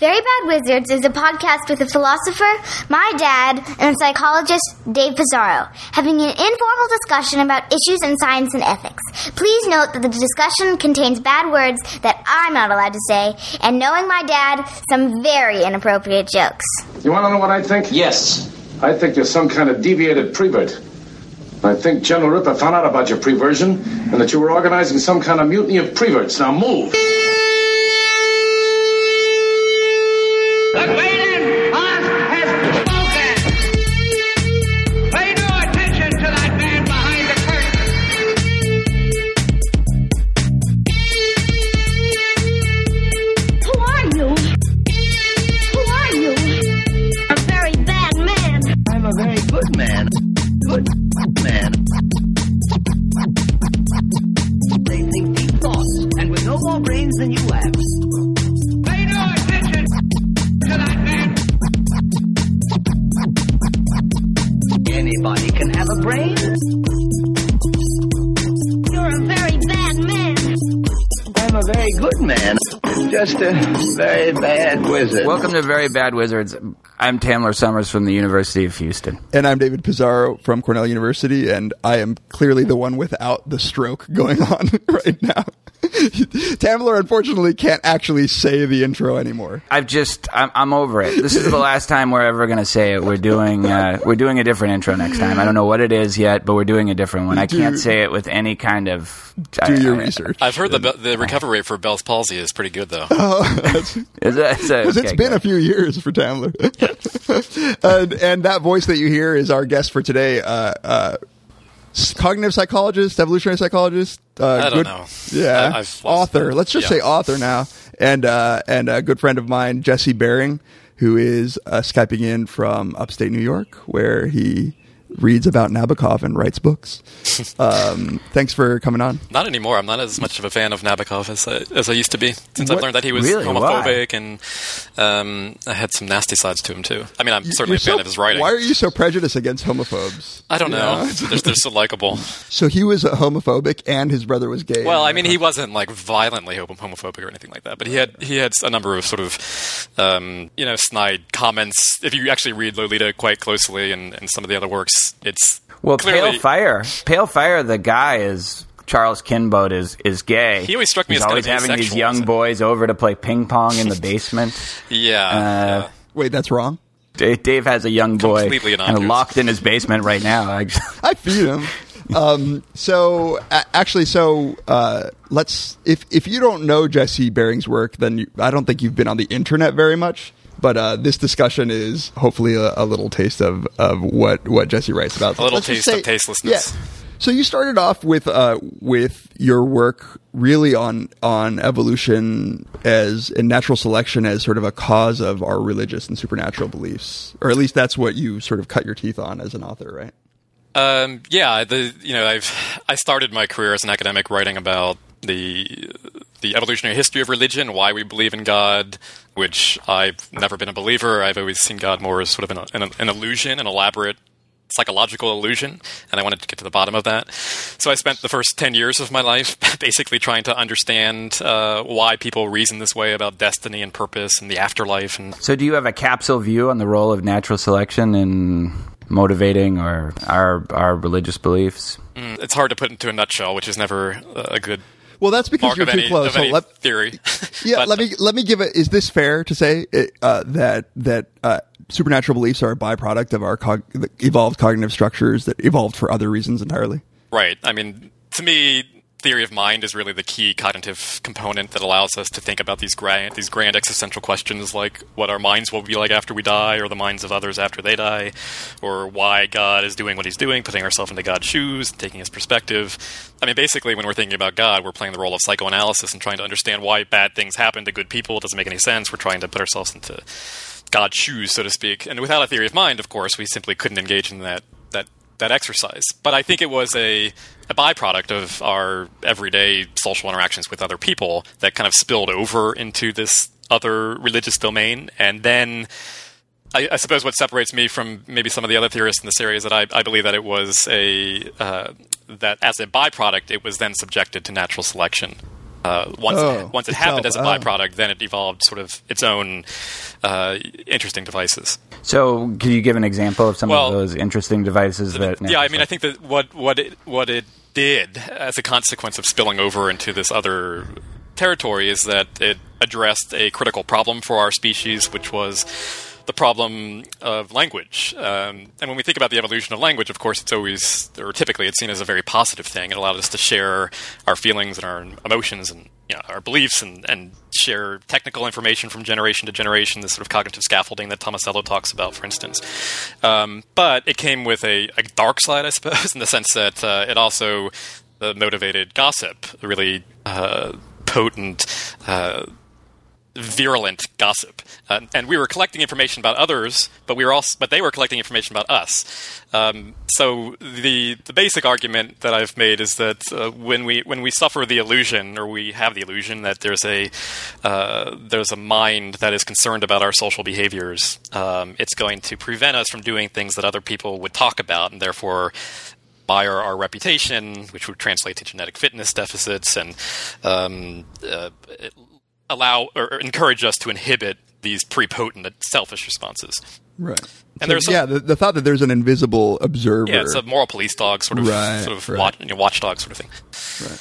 Very Bad Wizards is a podcast with a philosopher, my dad, and a psychologist, Dave Pizarro, having an informal discussion about issues in science and ethics. Please note that the discussion contains bad words that I'm not allowed to say, and knowing my dad, some very inappropriate jokes. You want to know what I think? Yes. I think you're some kind of deviated prevert. I think General Ripper found out about your preversion and that you were organizing some kind of mutiny of preverts. Now move! The Just a very bad Wizards. Welcome to Very Bad Wizards. I'm Tamler Sommers from the University of Houston. And I'm David Pizarro from Cornell University, and I am clearly the one without the stroke going on right now. Tamler, unfortunately, can't actually say the intro anymore. I've just I'm, I'm over it. This is the last time we're ever going to say it. We're doing uh, we're doing a different intro next time. I don't know what it is yet, but we're doing a different one. I can't say it with any kind of Do your I- I- research. I've heard the the recovery rate for Bell's palsy is pretty good though. Is it, is it- Because it's okay, been good. a few years for Tamler. and, and that voice that you hear is our guest for today, uh, uh, cognitive psychologist, evolutionary psychologist. Uh, I don't good, know. Yeah, I- author. the- Let's just yeah. say author now. And uh, and a good friend of mine, Jesse Bering, who is uh, skyping in from upstate New York, where he reads about Nabokov and writes books. um, thanks for coming on. Not anymore. I'm not as much of a fan of Nabokov as I, as I used to be. Since What- I've learned that he was Really? homophobic and um, I had some nasty sides to him too. I mean, I'm certainly You're a fan so- of his writing. Why are you so prejudiced against homophobes? I don't know. Yeah. they're, they're so likable. So he was homophobic, and his brother was gay. Well, I mean, he wasn't like violently homophobic or anything like that, but he had he had a number of sort of um, you know snide comments. If you actually read Lolita quite closely and, and some of the other works, it's Well, clearly, Pale Fire, Pale Fire, the guy is Charles Kinbote is is gay. He always struck me He's as kind always of having these young boys over to play ping pong in the basement. Yeah, Uh, yeah. Wait, that's wrong. Dave, Dave has a young boy Completely kind of innocuous. locked in his basement right now. I I feed him. Um, so a- actually, so uh, let's if if you don't know Jesse Bering's work, then you, I don't think you've been on the internet very much. But uh, this discussion is hopefully a, a little taste of, of what, what Jesse writes about. A little Let's taste of tastelessness. Yeah. So you started off with uh, with your work really on on evolution as and natural selection as sort of a cause of our religious and supernatural beliefs, or at least that's what you sort of cut your teeth on as an author, right? Um, yeah, the you know I've I started my career as an academic writing about the the evolutionary history of religion, why we believe in God, which I've never been a believer. I've always seen God more as sort of an, an, an illusion, an elaborate psychological illusion, and I wanted to get to the bottom of that. So I spent the first 10 years of my life basically trying to understand uh, why people reason this way about destiny and purpose and the afterlife and so, do you have a capsule view on the role of natural selection in motivating or our our religious beliefs? it's hard to put into a nutshell, which is never a good Well, that's because mark you're too any, close. So let, theory. yeah, But- let me let me give it. Is this fair to say it, uh, that that uh, supernatural beliefs are a byproduct of our cog- evolved cognitive structures that evolved for other reasons entirely? Right. I mean, to me, theory of mind is really the key cognitive component that allows us to think about these grand, these grand existential questions like what our minds will be like after we die, or the minds of others after they die, or why God is doing what He's doing, putting ourselves into God's shoes, taking His perspective. I mean, basically, when we're thinking about God, we're playing the role of psychoanalysis and trying to understand why bad things happen to good people. It doesn't make any sense. We're trying to put ourselves into God's shoes, so to speak. And without a theory of mind, of course, we simply couldn't engage in that that exercise. But I think it was a a byproduct of our everyday social interactions with other people that kind of spilled over into this other religious domain, and then. I, I suppose what separates me from maybe some of the other theorists in this area is that I, I believe that it was a uh, that as a byproduct it was then subjected to natural selection. Uh, once Oh, once it itself, happened as a oh. byproduct, then it evolved sort of its own uh, interesting devices. So, can you give an example of some Well, of those interesting devices that? yeah, I mean, I think that what what it what it did as a consequence of spilling over into this other territory is that it addressed a critical problem for our species, which was the problem of language. Um, and when we think about the evolution of language, of course, it's always, or typically, it's seen as a very positive thing. It allowed us to share our feelings and our emotions and you know, our beliefs and, and share technical information from generation to generation, this sort of cognitive scaffolding that Tomasello talks about, for instance. Um, but it came with a, a dark side, I suppose, in the sense that uh, it also uh, motivated gossip, really uh, potent. Uh, virulent gossip, uh, and we were collecting information about others, but we were also, but they were collecting information about us. Um, so the the basic argument that I've made is that uh, when we when we suffer the illusion, or we have the illusion that there's a uh, there's a mind that is concerned about our social behaviors, um, it's going to prevent us from doing things that other people would talk about, and therefore our, our reputation, which would translate to genetic fitness deficits and um, uh, allow or encourage us to inhibit these prepotent selfish responses. Right. And So, there's some- yeah, the, the thought that there's an invisible observer. Yeah, it's a moral police dog sort of Right, sort of right. watch, you know, watchdog sort of thing. Right.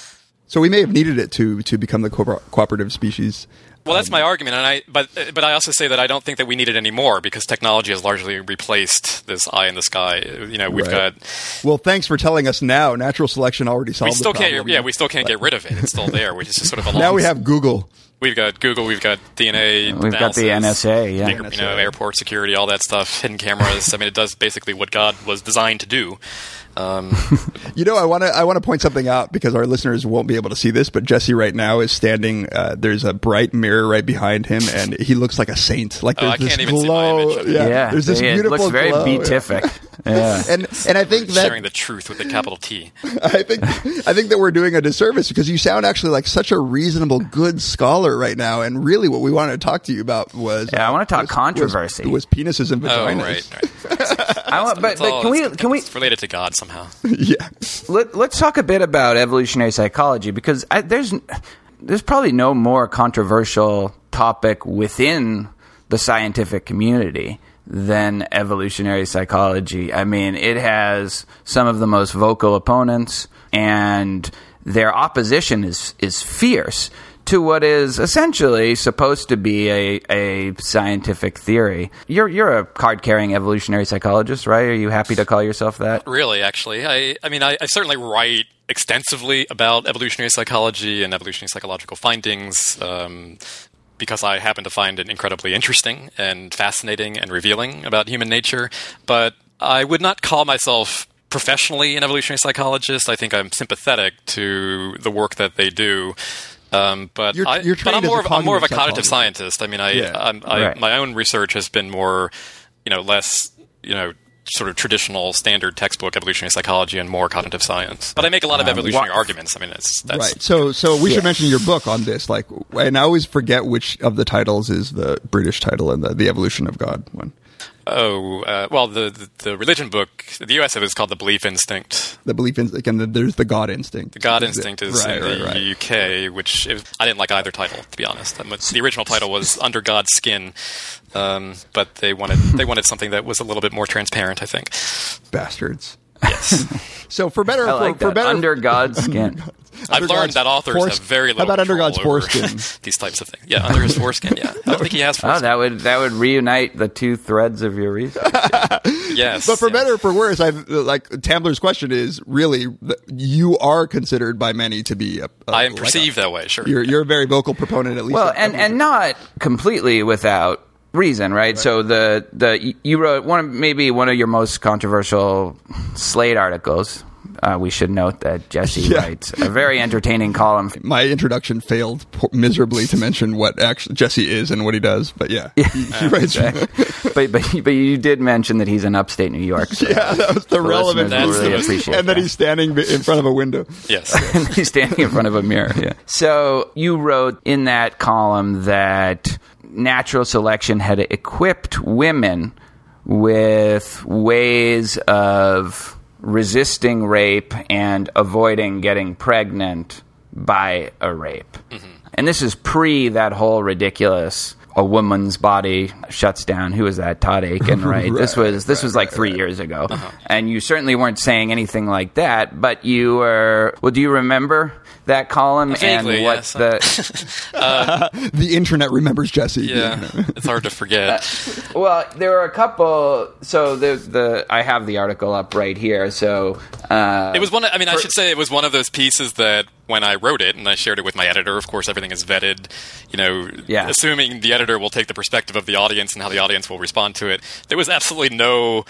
so we may have needed it to to become the co- cooperative species. Well, that's um, my argument, and I but but I also say that I don't think that we need it anymore because technology has largely replaced this eye in the sky. You know, we've Right. got Well, thanks for telling us now. Natural selection already solved we still can't yeah we still can't get rid of it. It's still there, which is just sort of a now we have Google. We've got Google, we've got DNA, We've got the NSA, yeah. finger- you know, airport security, all that stuff, hidden cameras. I mean, it does basically what God was designed to do. Um, You know, I want to I want to point something out because our listeners won't be able to see this, but Jesse right now is standing. Uh, there's a bright mirror right behind him, and he looks like a saint. Like Oh, there's I this can't even see my glow. image yeah, yeah, there's this it beautiful looks very glow. beatific. yeah. And and I think that sharing the truth with a capital T. I think I think that we're doing a disservice because you sound actually like such a reasonable, good scholar right now. And really, what we wanted to talk to you about was Yeah, I wanna talk was- controversy. Was, was penises and Oh, vaginas. right, right. I want, but, It's but all- can we it's- can we it's related to God somehow? yeah. let, let's talk a bit about evolutionary psychology because I, there's there's probably no more controversial topic within the scientific community than evolutionary psychology. I mean, it has some of the most vocal opponents, and their opposition is is fierce to what is essentially supposed to be a, a scientific theory. You're you're a card carrying evolutionary psychologist, right? Are you happy to call yourself that? Really, actually, I, I mean, I, I certainly write extensively about evolutionary psychology and evolutionary psychological findings. Um, because I happen to find it incredibly interesting and fascinating and revealing about human nature. But I would not call myself professionally an evolutionary psychologist. I think I'm sympathetic to the work that they do. Um, but You're- I, you're but I'm more of I'm more of a cognitive cognitive scientist. I mean, I, Yeah. I'm, I Right. my own research has been more, you know, less, you know, sort of traditional standard textbook evolutionary psychology and more cognitive science. But I make a lot of evolutionary wha- arguments. I mean, it's that's Right. So, so we Yeah. should mention your book on this. Like, and I always forget which of the titles is the British title and the, the Evolution of God one. Oh, uh, well, the, the the religion book, the U.S. it was called the Belief Instinct. The belief Instinct, again, the, there's the God instinct. The God Instinct is right, in right, the right. U.K., which is, I didn't like either title, to be honest. The original title was Under God's Skin, um, but they wanted they wanted something that was a little bit more transparent. I think. bastards. Yes, So for better, I for, like for that. better, Under God's skin. I've Under learned God's that authors foresc- have very How little. about under God's over foreskin? these types of things. Yeah, under his foreskin. Yeah, I don't think he has Oh, that would that would reunite the two threads of your research. yes, But for yes. better or for worse, I like Tamler's question is really that you are considered by many to be a. a I am like perceived a- that way. Sure. You're you're a very vocal proponent at least. well, of and evolution. and not completely without reason, right? So the the you wrote one of maybe one of your most controversial Slate articles. Uh, we should note that Jesse Yeah. writes a very entertaining column. my introduction failed po- miserably to mention what actually Jesse is and what he does. But yeah, he, he writes. but but but you did mention that he's in upstate New York. So Yeah, that was the, the relevant listeners will piece really of it. appreciate And that that. he's standing in front of a window. yes. and he's standing in front of a mirror. Yeah. So you wrote in that column that natural selection had equipped women with ways of resisting rape and avoiding getting pregnant by a rape. Mm-hmm. And this is pre that whole ridiculous a woman's body shuts down. Who was that? Todd Akin, right? this was this was like three years ago, and you certainly weren't saying anything like that. But you were. Well, do you remember that column Vaguely, and what yes. the? The internet remembers Jesse. Yeah, it's hard to forget. Well, there were a couple. So the the I have the article up right here. So uh, It was one. Of, I mean, I should say it was one of those pieces that when I wrote it and I shared it with my editor, of course, everything is vetted. You know, Yeah. assuming the editor will take the perspective of the audience and how the audience will respond to it. There was absolutely no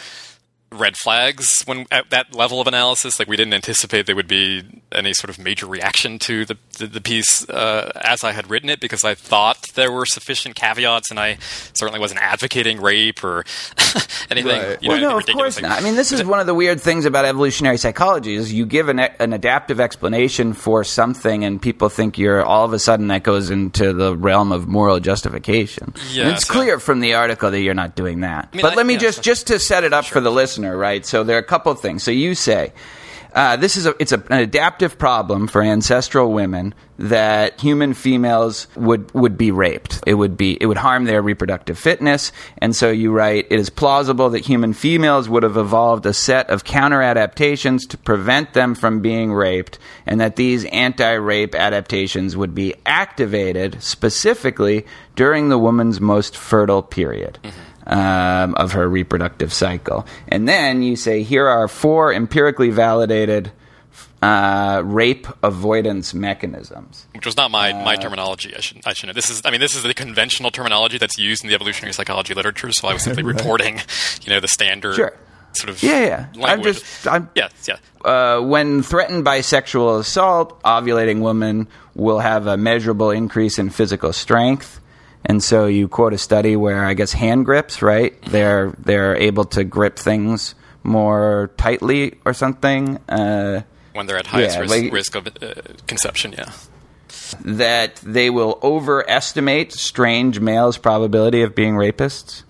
red flags when at that level of analysis. Like we didn't anticipate there would be any sort of major reaction to the the, the piece uh, as I had written it because I thought there were sufficient caveats, and I certainly wasn't advocating rape or anything. Right. You know, well, no, anything of course ridiculous. not. I mean, this is one of the weird things about evolutionary psychology is you give an, an adaptive explanation for something, and people think you're all of a sudden that goes into the realm of moral justification. And Yes, it's clear from the article that you're not doing that. mean, but I- let me yeah, just so- just to set it up for the listener, right? So there are a couple of things. So you say. Uh, this is a, it's a, an adaptive problem for ancestral women that human females would, would be raped. It would be, it would harm their reproductive fitness. And so you write, it is plausible that human females would have evolved a set of counter adaptations to prevent them from being raped and that these anti-rape adaptations would be activated specifically during the woman's most fertile period um, of her reproductive cycle. And then you say, here are four empirically validated uh, rape avoidance mechanisms. which was not my, Uh, my terminology. I should I should know. This is I mean this is the conventional terminology that's used in the evolutionary psychology literature. So I was simply reporting, you know, the standard Sure. sort of Yeah, yeah. I'm just- I'm- yeah, yeah. Uh, when threatened by sexual assault, ovulating women will have a measurable increase in physical strength. And so you quote a study where I guess hand grips, right? They're they're able to grip things more tightly or something. Uh, When they're at highest Yeah, risk, like- risk of uh, conception. Yeah. that they will overestimate strange males' probability of being rapists.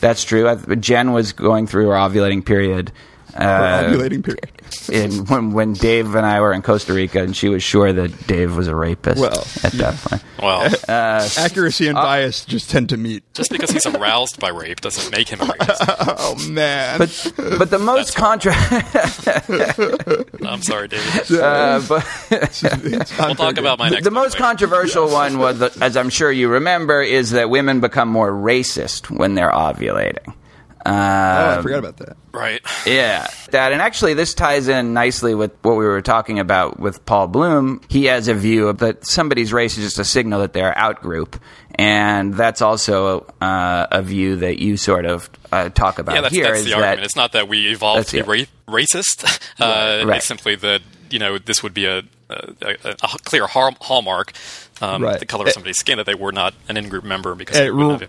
That's true. I, Jen was going through her ovulating period. Uh, ovulating period. in, when, when Dave and I were in Costa Rica, and she was sure that Dave was a rapist Well, at that point. Well, Uh, Accuracy and bias just tend to meet. just because he's aroused by rape doesn't make him a rapist. Oh man! But but the most contra I'm sorry, David. uh, but We'll talk about my next. the book most later. controversial one was, as I'm sure you remember, is that women become more racist when they're ovulating. Oh, I forgot about that. Right. Yeah, that and actually this ties in nicely with what we were talking about with Paul Bloom. He has a view of that somebody's race is just a signal that they're out group, and that's also uh, a view that you sort of uh, talk about Yeah, that's, here. that's is the that argument. It's not that we evolved to be ra- racist. Uh, Right. It's simply that you know this would be a, a, a, a clear har- hallmark, um, Right. the color of somebody's skin, that they were not an in-group member because Eh, we wouldn't ru-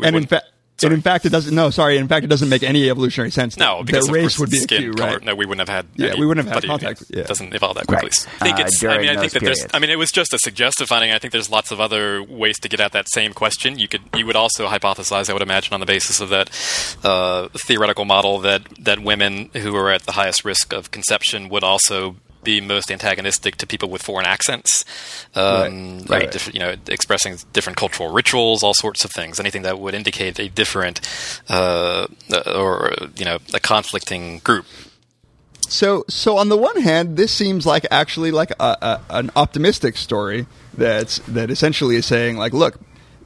we and in wouldn't- fact, and in fact, it doesn't. No, sorry. In fact, it doesn't make any evolutionary sense. No, because their of race would be a skin cue, color. right? No, we wouldn't have had. Yeah, we wouldn't have had anybody- contact, yeah. It doesn't evolve that quickly. Right. I think Uh, it's. I mean, I think those that there's. I mean, it was just a suggestive finding. I think there's lots of other ways to get at that same question. You could. You would also hypothesize. I would imagine on the basis of that uh, theoretical model that that women who are at the highest risk of conception would also be most antagonistic to people with foreign accents, um, Right. you know, Right. diff- you know, expressing different cultural rituals, all sorts of things. Anything that would indicate a different uh, or you know a conflicting group. So, so on the one hand, this seems like actually like a, a, an optimistic story that's that essentially is saying like, look,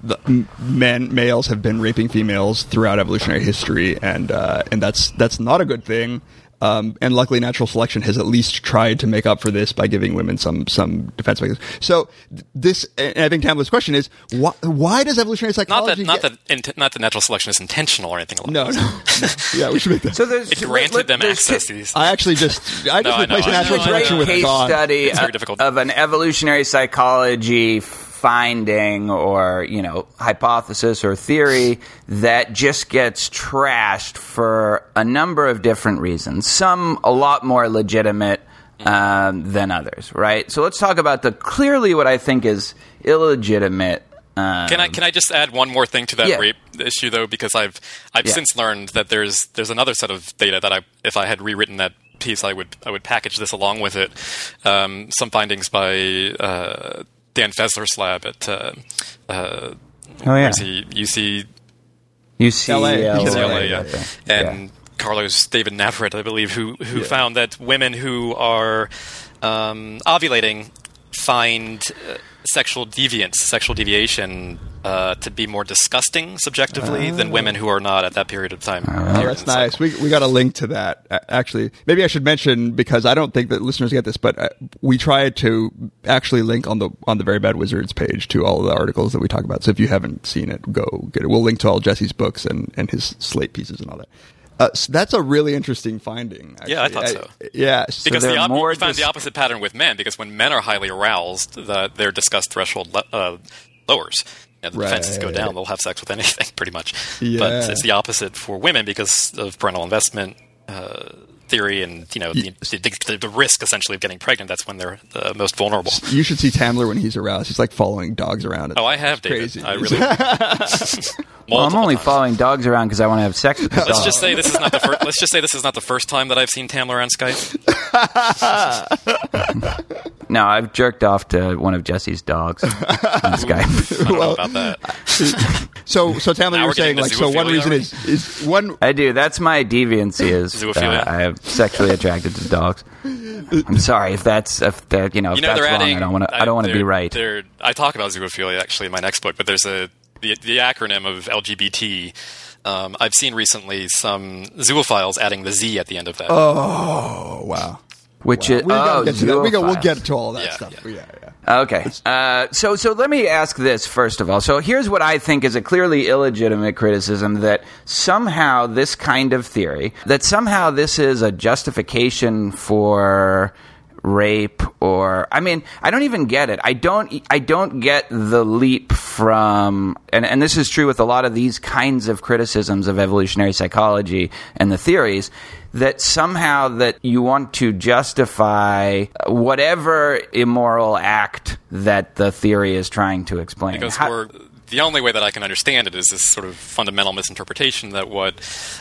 the men males have been raping females throughout evolutionary history, and uh, and that's that's not a good thing. Um, and luckily, natural selection has at least tried to make up for this by giving women some some defense mechanisms. So this, and I think Tamler's question is, why, why does evolutionary psychology Not that, not get- that, int- not that natural selection is intentional or anything. Along no, those no, no. yeah, we should make that. so there's It granted them there's- access to these. I actually just I just No, replaced I know, natural I know. selection with case God. study It's very of, difficult. of an evolutionary psychology finding or you know hypothesis or theory that just gets trashed for a number of different reasons some a lot more legitimate um, than others right so let's talk about the clearly what i think is illegitimate um, Can I can I just add one more thing to that Yeah. rape issue though because I've I've Yeah. since learned that there's there's another set of data that I if I had rewritten that piece, I would I would package this along with it. Um, some findings by uh, Dan Fessler's lab at uh, uh, Oh yeah, he? UC UCLA, UCLA, yeah. yeah. and Carlos David Navarrete, I believe, who who Yeah. found that women who are um, ovulating find uh, sexual deviance, sexual deviation, uh, to be more disgusting subjectively than women who are not at that period of time. Oh, that's nice. cycle. We we got a link to that. Actually, maybe I should mention because I don't think that listeners get this, but uh, we try to actually link on the on the Very Bad Wizards page to all of the articles that we talk about. So if you haven't seen it, go get it. We'll link to all Jesse's books and and his slate pieces and all that. Uh, so that's a really interesting finding. Yeah, I thought so. yeah, so because the op- more find dis- the opposite pattern with men. Because when men are highly aroused, the, their disgust threshold le- uh, lowers. You know, the defenses go down; they'll have sex with anything, pretty much. Yeah. But it's the opposite for women because of parental investment uh, theory, and you know the, the, the risk essentially of getting pregnant. That's when they're the most vulnerable. you should see Tamler when he's aroused. He's like following dogs around. Oh, I have, It's David. crazy. I really. Well, I'm only times. following dogs around because I want to have sex with the Let's dog. just say this is not the first. Let's just say this is not the first time that I've seen Tamler on Skype. No, I've jerked off to one of Jesse's dogs on Skype. I about that. So, so Tamler, Now you we're were saying like, so one reason already? is is one I do. That's my deviancy. Is uh, I am sexually attracted to dogs. I'm sorry if that's if that you know if you know that's they're wrong. adding. I don't want to. I don't want to be right. I talk about zoophilia actually in my next book, but there's a the, the acronym of LGBT. Um, I've seen recently some zoophiles adding the Z at the end of that. Oh wow. Which is We gotta oh, get to that. We go, we'll get to all that Yeah, stuff. yeah. Yeah, yeah. Okay. Uh, so, so let me ask this first of all. So, here's what I think is a clearly illegitimate criticism that somehow this kind of theory, that somehow this is a justification for rape or I mean, I don't even get it. I don't I don't get the leap from and and this is true with a lot of these kinds of criticisms of evolutionary psychology and the theories that somehow that you want to justify whatever immoral act that the theory is trying to explain. because How- we're, the only way that I can understand it is this sort of fundamental misinterpretation that what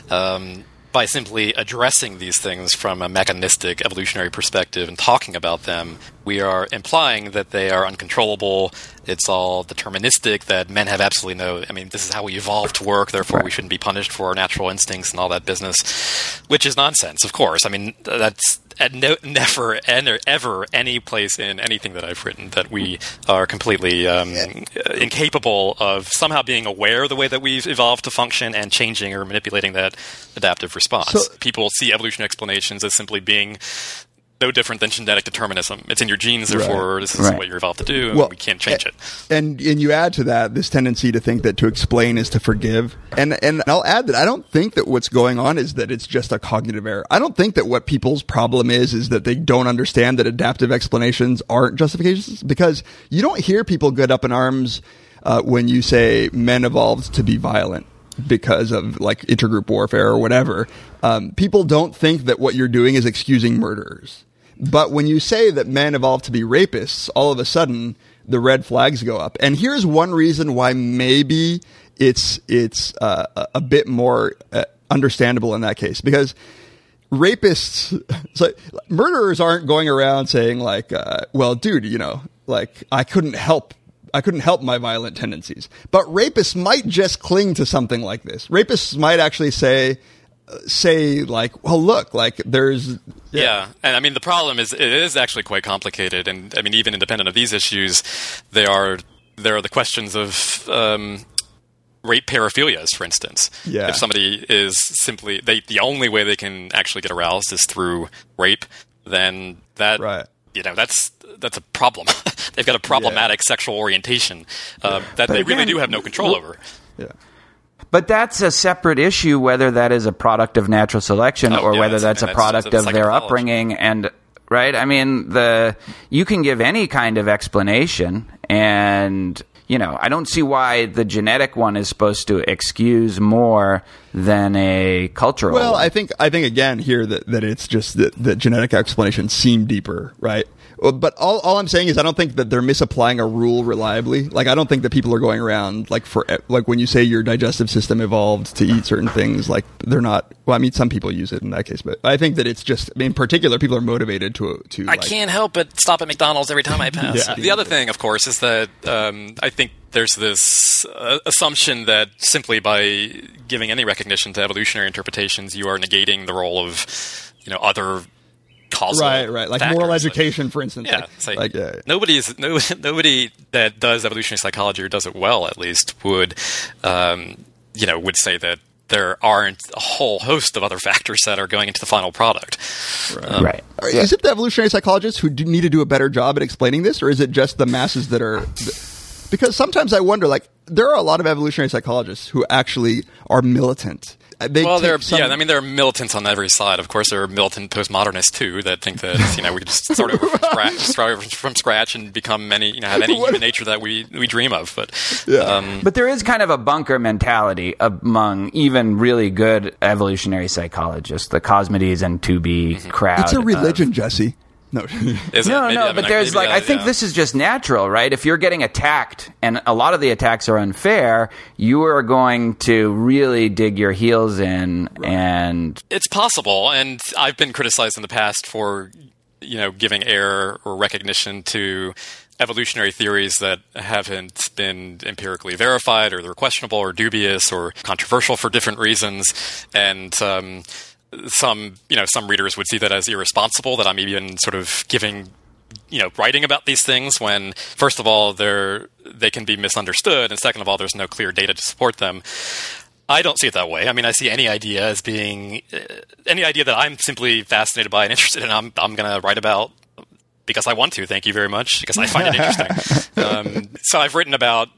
um, by simply addressing these things from a mechanistic evolutionary perspective and talking about them, we are implying that they are uncontrollable. It's all deterministic. That men have absolutely no. I mean, this is how we evolved to work. Therefore, we shouldn't be punished for our natural instincts and all that business, which is nonsense. Of course, I mean that's at no, never and ever any place in anything that I've written that we are completely um, uh, incapable of somehow being aware of the way that we've evolved to function and changing or manipulating that adaptive response. So- People see evolution explanations as simply being no different than genetic determinism. It's in your genes, therefore this is Right. what you're evolved to do, and Well, we can't change it. And and you add to that this tendency to think that to explain is to forgive. And and I'll add that I don't think that what's going on is that it's just a cognitive error. I don't think that what people's problem is is that they don't understand that adaptive explanations aren't justifications because you don't hear people get up in arms uh, when you say men evolved to be violent because of like intergroup warfare or whatever. Um, people don't think that what you're doing is excusing murderers. But when you say that men evolved to be rapists, all of a sudden the red flags go up. And here's one reason why maybe it's it's uh, a- bit more uh, understandable in that case because rapists so murderers aren't going around saying like uh, well dude you know like i couldn't help i couldn't help my violent tendencies but rapists might just cling to something like this rapists might actually say uh, say like well look like there's Yeah. and I mean the problem is it is actually quite complicated, and I mean even independent of these issues, there are there are the questions of um, rape paraphilias, for instance. Yeah. If somebody is simply they the only way they can actually get aroused is through rape, then that Right. You know that's that's a problem. They've got a problematic sexual orientation uh, that they really do have no control over. yeah But that's a separate issue whether that is a product of natural selection Oh, or yeah, whether that's- that's a that's- product that's of their upbringing and right? I mean, the you can give any kind of explanation and you know, I don't see why the genetic one is supposed to excuse more than a cultural Well, one. I think I think again here that, that it's just that, the genetic explanations seem deeper, right? But all, all I'm saying is I don't think that they're misapplying a rule reliably. Like I don't think that people are going around like for like when you say your digestive system evolved to eat certain things, like they're not. Well, I mean, some people use it in that case, but I think that it's just in particular people are motivated to to. I like, can't help but stop at McDonald's every time I pass. Yeah. The other thing, of course, is that um, I think there's this uh, assumption that simply by giving any recognition to evolutionary interpretations, you are negating the role of you know other causal Right, right. Like factors. moral education, for instance. Yeah, like, it's like, like, yeah, yeah. nobody's no, nobody that does evolutionary psychology or does it well, at least, would um, you know would say that there aren't a whole host of other factors that are going into the final product. right. Is it the evolutionary psychologists who do need to do a better job at explaining this, or is it just the masses that are? Because sometimes I wonder, like, there are a lot of evolutionary psychologists who actually are militant. Uh, They Well, take there, some- yeah. I mean, there are militants on every side. Of course, there are militant postmodernists too that think that you know we can just sort of start over from scratch, and become any you know have any What- human nature that we we dream of. But Yeah. um, But there is kind of a bunker mentality among even really good evolutionary psychologists, the Cosmides and Tooby Mm-hmm. crowd. it's a of- religion, Jesse. No, is it? No, Maybe, no, but there's like that- I think yeah. this is just natural, right? If you're getting attacked and a lot of the attacks are unfair, you are going to really dig your heels in and It's possible, and I've been criticized in the past for you know giving air or recognition to evolutionary theories that haven't been empirically verified, or they're questionable, or dubious, or controversial for different reasons, and. Um, some, you know, some readers would see that as irresponsible. That I'm even sort of giving you know writing about these things when first of all they're they can be misunderstood and second of all there's no clear data to support them. I don't see it that way. I mean i see any idea as being uh, any idea that i'm simply fascinated by and interested in i'm, I'm going to write about because i want to. Thank you very much because i find it interesting. Um, so i've written about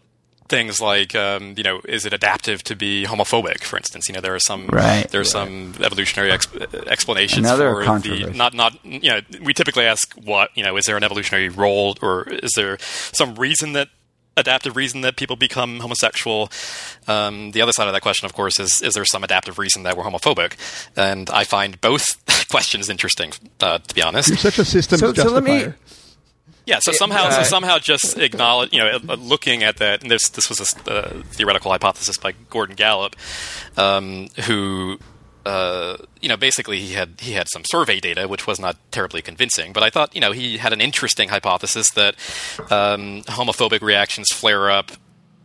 things like um, you know is it adaptive to be homophobic for instance you know there are some Right. there's some evolutionary ex- explanations Another for the controversy. not not you know we typically ask what you know is there an evolutionary role or is there some reason that adaptive reason that people become homosexual um, the other side of that question of course is is there some adaptive reason that we're homophobic and i find both questions interesting uh, to be honest you're such a systems So- so let me- justifier. Yeah, so somehow, so somehow, just acknowledge, you know, uh, looking at that. And this this was a uh, theoretical hypothesis by Gordon Gallup, um, who, uh, you know, basically he had he had some survey data which was not terribly convincing. But I thought, you know, he had an interesting hypothesis that um, homophobic reactions flare up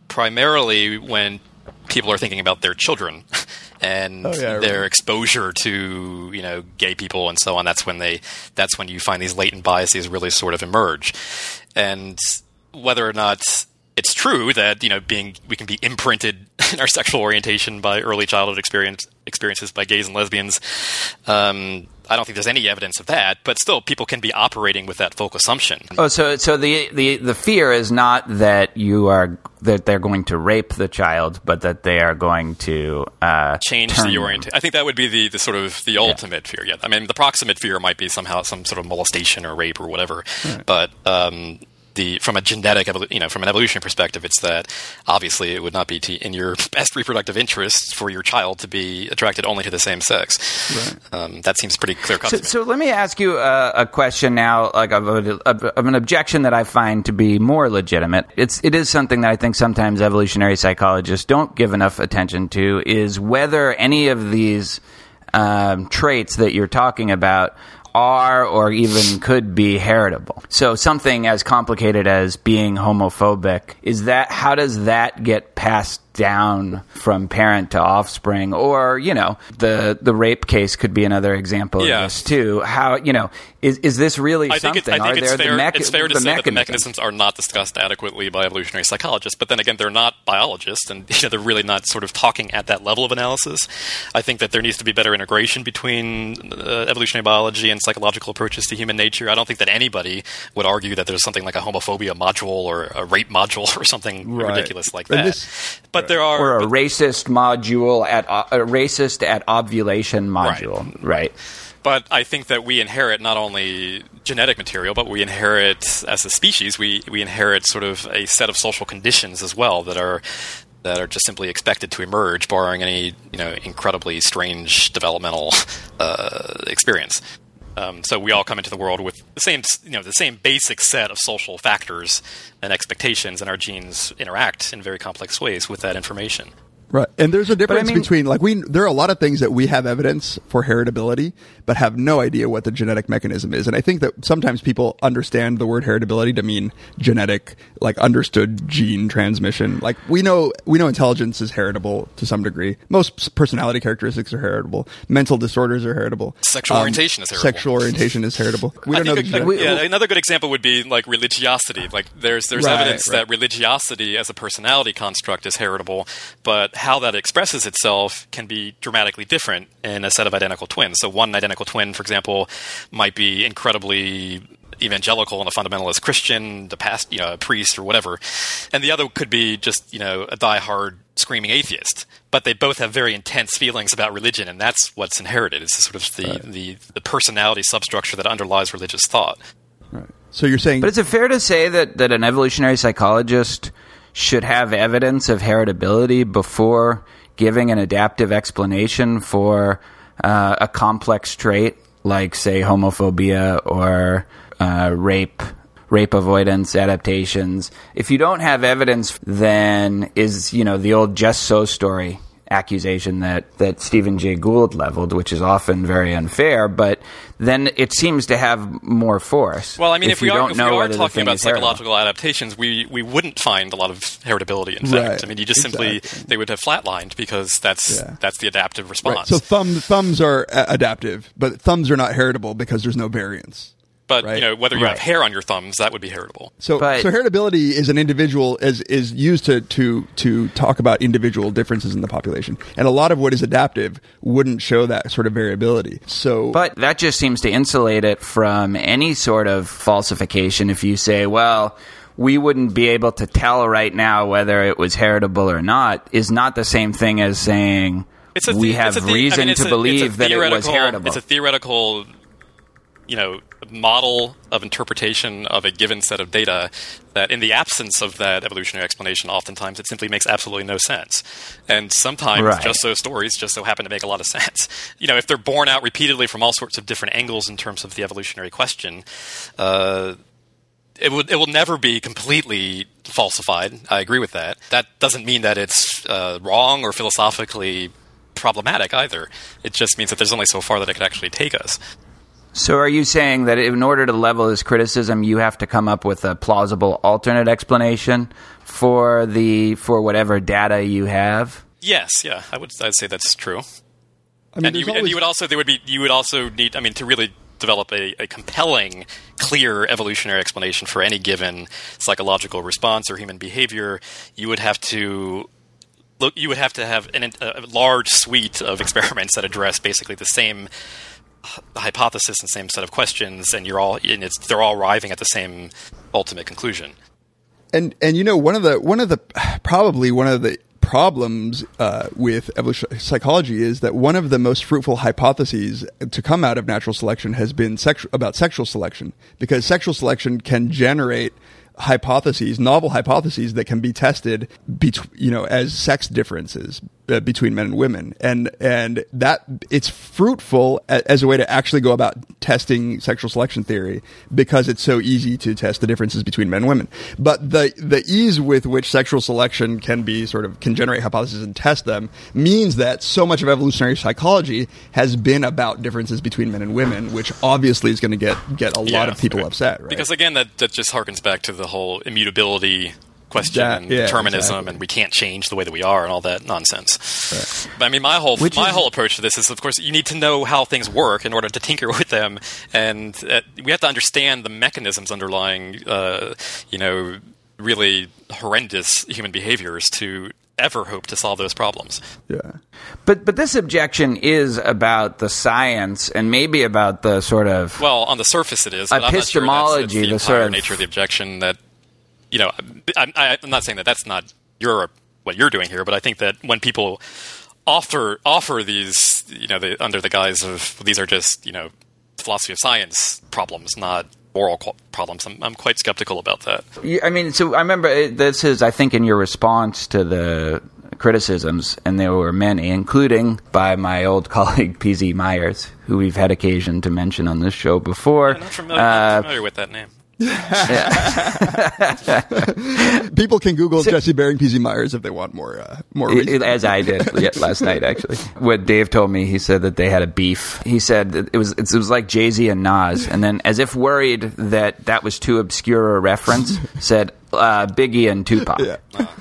primarily when people are thinking about their children and Oh, yeah, their exposure to you know gay people and so on that's when they that's when you find these latent biases really sort of emerge. And whether or not it's true that you know being we can be imprinted in our sexual orientation by early childhood experience experiences by gays and lesbians um, I don't think there's any evidence of that, but still, people can be operating with that folk assumption. Oh, so so the, the the fear is not that you are that they're going to rape the child, but that they are going to uh, change the orientation. I think that would be the, the sort of the ultimate fear. Yeah, I mean, the proximate fear might be somehow some sort of molestation or rape or whatever. But um, the from a genetic, you know, from an evolutionary perspective, it's that obviously it would not be to, in your best reproductive interest for your child to be attracted only to the same sex. Um, that seems pretty clear cut. So, so let me ask you a, a question now, like of, a, of an objection that I find to be more legitimate. It's it is something that I think sometimes evolutionary psychologists don't give enough attention to is whether any of these um, traits that you're talking about are or even could be heritable. So something as complicated as being homophobic is that how does that get passed down from parent to offspring or you know the the rape case could be another example Yeah. of this too how you know is is this really I think, something it, I think are it's, there fair, the mecha- it's fair to the say that the mechanisms? mechanisms are not discussed adequately by evolutionary psychologists, but then again, they're not biologists, and you know, they're really not sort of talking at that level of analysis. I think that there needs to be better integration between uh, evolutionary biology and psychological approaches to human nature. I don't think that anybody would argue that there's something like a homophobia module or a rape module or something Right. ridiculous like that. this- but there are or a but- racist module at o- a racist at ovulation module right, But I think that we inherit not only genetic material, but we inherit as a species, we, we inherit sort of a set of social conditions as well that are that are just simply expected to emerge, barring any you know incredibly strange developmental uh, experience. Um, so we all come into the world with the same, you know, the same basic set of social factors and expectations, and our genes interact in very complex ways with that information. Right. And there's a difference mean- between like we there are a lot of things that we have evidence for heritability but have no idea what the genetic mechanism is. And I think that sometimes people understand the word heritability to mean genetic like understood gene transmission. Like we know we know intelligence is heritable to some degree. Most personality characteristics are heritable. Mental disorders are heritable. Sexual um, orientation is heritable. Sexual orientation is heritable. We don't know the a- genetic yeah, another good example would be like religiosity. Like there's there's Right, evidence right. that religiosity as a personality construct is heritable, but how that expresses itself can be dramatically different in a set of identical twins. So one identical twin, for example, might be incredibly evangelical and a fundamentalist Christian, the past, you know, a priest or whatever, and the other could be just you know a diehard screaming atheist. But they both have very intense feelings about religion, and that's what's inherited. It's sort of the, the, the personality substructure that underlies religious thought. So you're saying But is it fair to say that, that an evolutionary psychologist should have evidence of heritability before giving an adaptive explanation for uh, a complex trait like, say, homophobia or uh, rape? Rape avoidance adaptations. If you don't have evidence, then is you know the old just so story accusation that, that Stephen Jay Gould leveled, which is often very unfair, but then it seems to have more force. Well, I mean, if, we you are, don't if know we are talking about is heritable. psychological adaptations, we, we wouldn't find a lot of heritability. In fact, Right, I mean, you just simply they would have flatlined because that's Yeah. that's the adaptive response. Right. So thumb thumbs are adaptive, but thumbs are not heritable because there's no variance. But right. you know, whether you have hair on your thumbs, that would be heritable. So, But- so heritability is an individual is is used to to to talk about individual differences in the population, and a lot of what is adaptive wouldn't show that sort of variability. So, But that just seems to insulate it from any sort of falsification if you say, well, we wouldn't be able to tell right now whether it was heritable or not, is not the same thing as saying It's a we have it's a the- I reason mean, it's to a- believe it's a that it was theoretical- heritable. It's a theoretical, you know, model of interpretation of a given set of data that, in the absence of that evolutionary explanation, oftentimes it simply makes absolutely no sense. And sometimes Right. just so stories just so happen to make a lot of sense. You know, if they're borne out repeatedly from all sorts of different angles in terms of the evolutionary question. Uh, it would it will never be completely falsified. I agree with that. That doesn't mean that it's uh, wrong or philosophically problematic either. It just means that there's only so far that it could actually take us. So are you saying that in order to level this criticism, you have to come up with a plausible alternate explanation for the for whatever data you have? Yes, yeah, I would I'd say that's true. I mean, and, you, there's and you would also there would be you would also need I mean to really develop a, a compelling, clear evolutionary explanation for any given psychological response or human behavior, you would have to look you would have to have an, a large suite of experiments that address basically the same h- hypothesis and same set of questions and you're all and it's, they're all arriving at the same ultimate conclusion. and and you know one of the one of the probably one of the problems uh, with evolutionary psychology is that one of the most fruitful hypotheses to come out of natural selection has been sexu- about sexual selection because sexual selection can generate hypotheses, novel hypotheses that can be tested, bet- you know, as sex differences uh, between men and women, and and that it's fruitful a- as a way to actually go about testing sexual selection theory because it's so easy to test the differences between men and women. But the the ease with which sexual selection can be sort of can generate hypotheses and test them means that so much of evolutionary psychology has been about differences between men and women, which obviously is going to get get a lot of people okay. upset, right? Because again, that, that just harkens back to the whole immutability question Yeah, and yeah, determinism, exactly. and we can't change the way that we are, and all that nonsense. But I mean, my whole Which my is- whole approach to this is, of course, you need to know how things work in order to tinker with them, and uh, we have to understand the mechanisms underlying, uh, you know, really horrendous human behaviors to ever hope to solve those problems. yeah. But but this objection is about the science and maybe about the sort of Well, on the surface, it is. But I'm not sure Epistemology, the the entire sort of- nature of the objection. That you know, I'm, I- I'm not saying that that's not your what you're doing here, but I think that when people offer offer these, you know, the, under the guise of these are just you know philosophy of science problems, not moral qu- problems, I'm, I'm quite skeptical about that. Yeah, I mean, so I remember it, this is, I think, in your response to the criticisms, and there were many, including by my old colleague P.Z. Myers, who we've had occasion to mention on this show before. I'm not familiar, Uh, not familiar with that name. People can Google Jesse Bering, PZ Myers if they want more uh, more. It- reason. it- as I did last night, actually. What Dave told me, he said that they had a beef. He said that it was it was like Jay Z and Nas, and then as if worried that that was too obscure a reference, said uh, Biggie and Tupac. Yeah.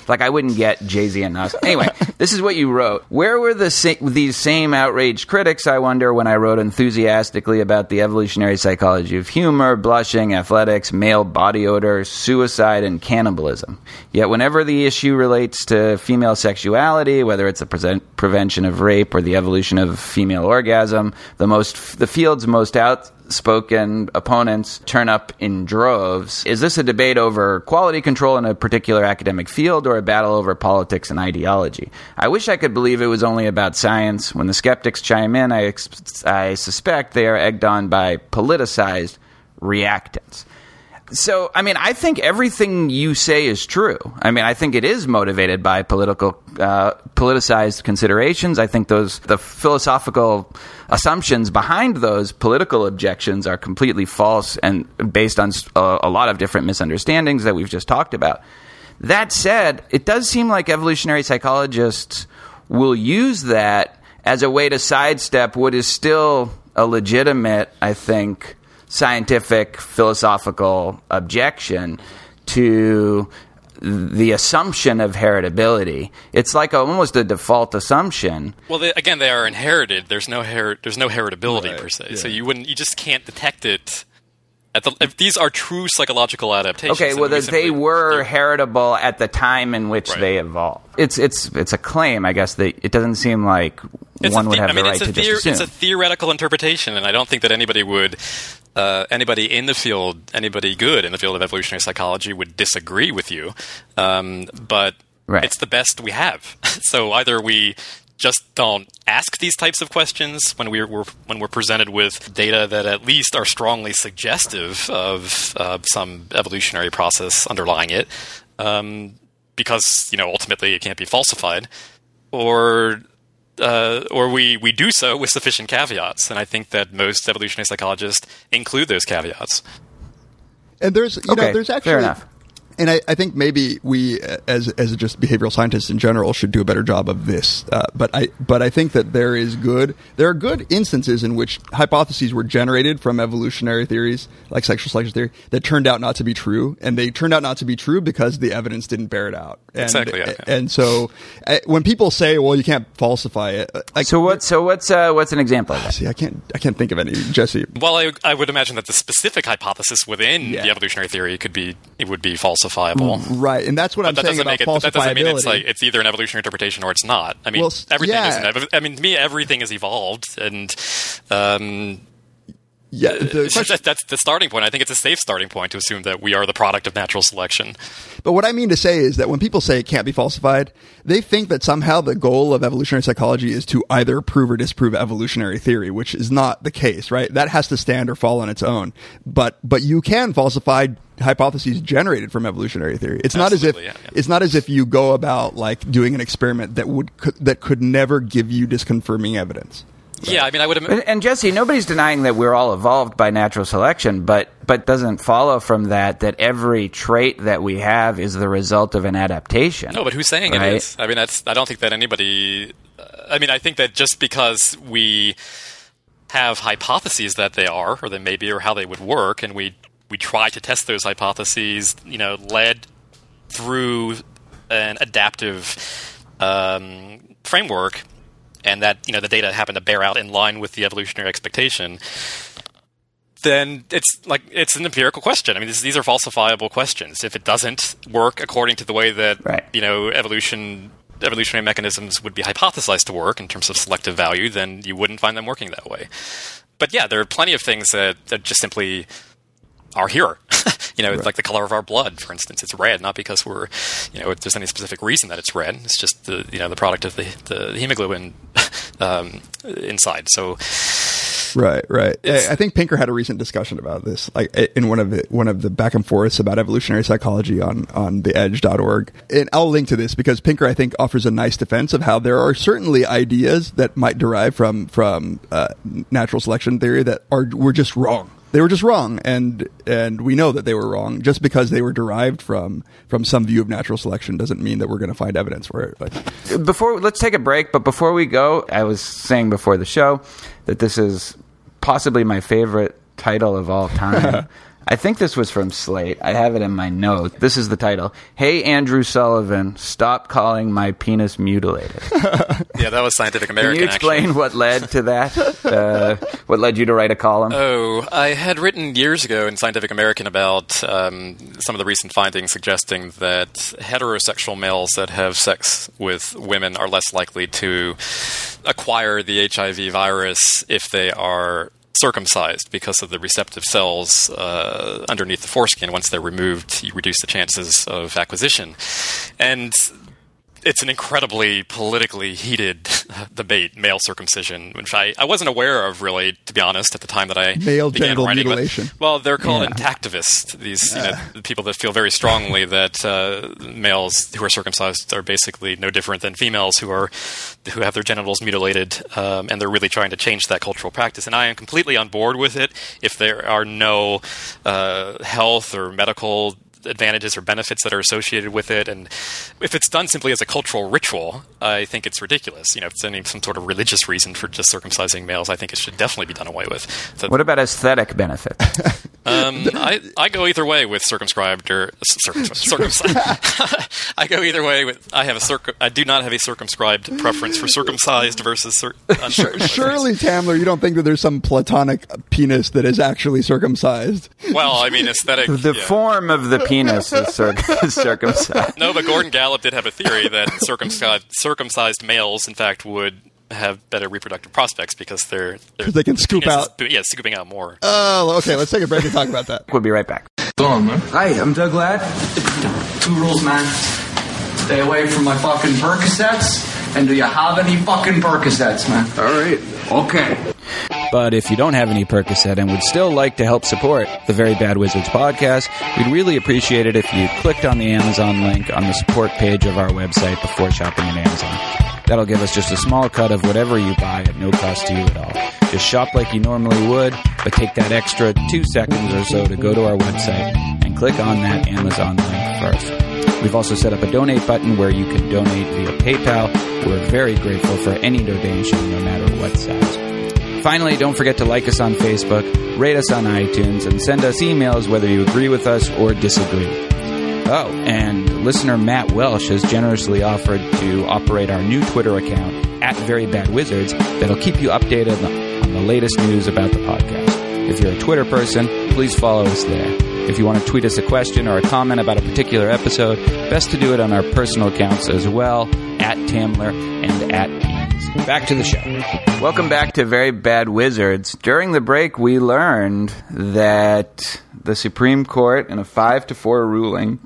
Like I wouldn't get Jay Z and Nas. Anyway, this is what you wrote. Where were the sa- these same outraged critics? I wonder when I wrote enthusiastically about the evolutionary psychology of humor, blushing, athletics, male body odor, suicide, and cannibalism. Yet whenever the issue relates to female sexuality, whether it's the present- prevention of rape or the evolution of female orgasm, the most the field's most outspoken opponents turn up in droves. Is this a debate over quality control in a particular academic field or a battle over politics and ideology? I wish I could believe it was only about science. When the skeptics chime in, I, I suspect they are egged on by politicized reactants. So, I mean, I think everything you say is true. I mean, I think it is motivated by political, uh, politicized considerations. I think those the philosophical assumptions behind those political objections are completely false and based on a lot of different misunderstandings that we've just talked about. That said, it does seem like evolutionary psychologists will use that as a way to sidestep what is still a legitimate, I think, scientific philosophical objection to the assumption of heritability. It's like a, almost a default assumption. Well, they, again, they are inherited. There's no her- there's no heritability Right, per se. yeah. So you wouldn't you just can't detect it. At the, if these are true psychological adaptations. Okay, well, we that they were heritable at the time in which Right. they evolved. It's it's it's a claim, I guess. That it doesn't seem like It's one a would have I mean, the right it's a to theor- just assume. It's a theoretical interpretation, and I don't think that anybody would, uh, anybody in the field, anybody good in the field of evolutionary psychology would disagree with you. Um, but Right. it's the best we have. so either we just don't ask these types of questions when we're, we're when we're presented with data that at least are strongly suggestive of uh, some evolutionary process underlying it, um, because you know ultimately it can't be falsified, or uh, or we, we do so with sufficient caveats. And I think that most evolutionary psychologists include those caveats. And there's you Okay, know there's fair actually enough. And I, I think maybe we as as just behavioral scientists in general should do a better job of this. Uh, but I but I think that there is good there are good instances in which hypotheses were generated from evolutionary theories like sexual selection theory that turned out not to be true, and they turned out not to be true because the evidence didn't bear it out. And, Exactly, yeah, yeah. And so uh, when people say, "Well, you can't falsify it," uh, like so what? So what's uh, what's an example of that? See, I can't I can't think of any. Jesse, Well, I, I would imagine that the specific hypothesis within Yeah. the evolutionary theory could be it would be falsifiable. right? And that's what But I'm that saying doesn't about make it. But that doesn't mean it's like it's either an evolutionary interpretation or it's not. I mean, Well, everything yeah. is. An, I mean, to me, everything is evolved, and um, yeah, the question- just- that's the starting point. I think it's a safe starting point to assume that we are the product of natural selection. But what I mean to say is that when people say it can't be falsified, they think that somehow the goal of evolutionary psychology is to either prove or disprove evolutionary theory, which is not the case, right? That has to stand or fall on its own. But but you can falsify hypotheses generated from evolutionary theory. It's not as if yeah, yeah. it's not as if you go about like doing an experiment that would could, that could never give you disconfirming evidence. Yeah, I mean, I would. Im- And, and Jesse, nobody's denying that we're all evolved by natural selection, but but doesn't follow from that that every trait that we have is the result of an adaptation. No, but who's saying Right. it is? I mean, that's. I don't think that anybody. Uh, I mean, I think that just because we have hypotheses that they are, or they may be, or how they would work, and we we try to test those hypotheses, you know, led through an adaptive um, framework, and that you know the data happen to bear out in line with the evolutionary expectation then it's like it's an empirical question. I mean, this, these are falsifiable questions. If it doesn't work according to the way that Right. you know evolution evolutionary mechanisms would be hypothesized to work in terms of selective value, then you wouldn't find them working that way. But yeah, there are plenty of things that, that just simply are here. you know, it's like the color of our blood, for instance. It's red, not because we're, you know, if there's any specific reason that it's red. It's just the, you know, the product of the, the hemoglobin um, inside. So, Right, right. I I think Pinker had a recent discussion about this, like in one of the one of the back and forths about evolutionary psychology on on the theedge.org. And I'll link to this because Pinker, I think, offers a nice defense of how there are certainly ideas that might derive from from uh, natural selection theory that are were just wrong. They were just wrong, and and we know that they were wrong. Just because they were derived from from some view of natural selection doesn't mean that we're going to find evidence for it. Like, before let's take a break but before we go i was saying before the show that this is possibly my favorite title of all time i think this was from slate. I have it in my note this is the title. Hey andrew sullivan stop calling my penis mutilated. Yeah, that was Scientific American. can you explain actually. what led to that? Uh, what led you to write a column? Oh, I had written years ago in Scientific American about um, some of the recent findings suggesting that heterosexual males that have sex with women are less likely to acquire the HIV virus if they are circumcised because of the receptive cells uh, underneath the foreskin. Once they're removed, you reduce the chances of acquisition. And it's an incredibly politically heated debate, male circumcision, which I, I wasn't aware of really, to be honest, at the time that I Male began writing. But- mutilation. well, they're called Yeah. intactivists. These you know, the people that feel very strongly that uh, males who are circumcised are basically no different than females who are who have their genitals mutilated, um, and they're really trying to change that cultural practice. And I am completely on board with it. If there are no uh, health or medical advantages or benefits that are associated with it, and if it's done simply as a cultural ritual, I think it's ridiculous. You know, if it's any some sort of religious reason for just circumcising males, I think it should definitely be done away with. So, what about aesthetic benefit? um, I, I go either way with circumscribed or circumcised. circumcised. I go either way with. I have a circ. I do not have a circumscribed preference for circumcised versus cir- uncircumcised. surely, Tamler, you don't think that there's some platonic penis that is actually circumcised? Well, I mean, aesthetic. the yeah. form of the penis is circ- circumcised No, but Gordon Gallup did have a theory that circumcised, circumcised males, in fact, would have better reproductive prospects because they're, they're 'Cause they can scoop penis is out- yeah, scooping out more. Oh, okay. Let's take a break and talk about that. we'll be right back Hi, I'm Doug Ladd. Two rules, man. Stay away from my fucking Percocets. And do you have any fucking Percocets, man? All right. Okay. But if you don't have any Percocet and would still like to help support the Very Bad Wizards podcast, we'd really appreciate it if you clicked on the Amazon link on the support page of our website before shopping at Amazon. That'll give us just a small cut of whatever you buy at no cost to you at all. Just shop like you normally would, but take that extra two seconds or so to go to our website and click on that Amazon link first. We've also set up a donate button where you can donate via PayPal. We're very grateful for any donation, no matter what size. Finally, don't forget to like us on Facebook, rate us on iTunes, and send us emails whether you agree with us or disagree. Oh, and listener Matt Welsh has generously offered to operate our new Twitter account at Very Bad Wizards that'll keep you updated on the, latest news about the podcast. If you're a Twitter person, please follow us there. If you want to tweet us a question or a comment about a particular episode, best to do it on our personal accounts as well, at Tamler and at Eames. Back to the show. Welcome back to Very Bad Wizards. During the break, we learned that the Supreme Court, in a five to four ruling,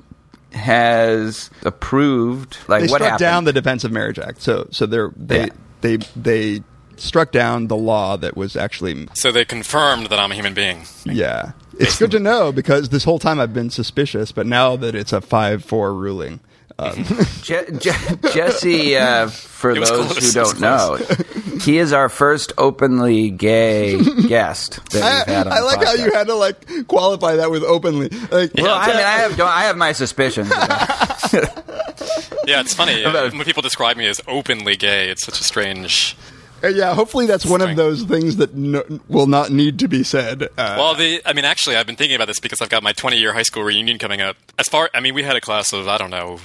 has approved like They what struck happened. down the Defense of Marriage Act. So, so they're, they, Yeah. they, they struck down the law that was actually, So they confirmed that I'm a human being. yeah. It's good to know because this whole time I've been suspicious, but now that it's a five-four ruling, um, Je- Je- Jesse, uh, for those close, who don't know, he is our first openly gay guest that I, we've had on I the like how you had to like qualify that with openly. Like, Well, I mean, I have I have my suspicions. Yeah, it's funny uh, when people describe me as openly gay. It's such a strange. Uh, yeah, hopefully that's one of those things that no, will not need to be said. Uh, Well, the I mean, actually, I've been thinking about this because I've got my 20 year high school reunion coming up. As far, I mean, we had a class of I don't know.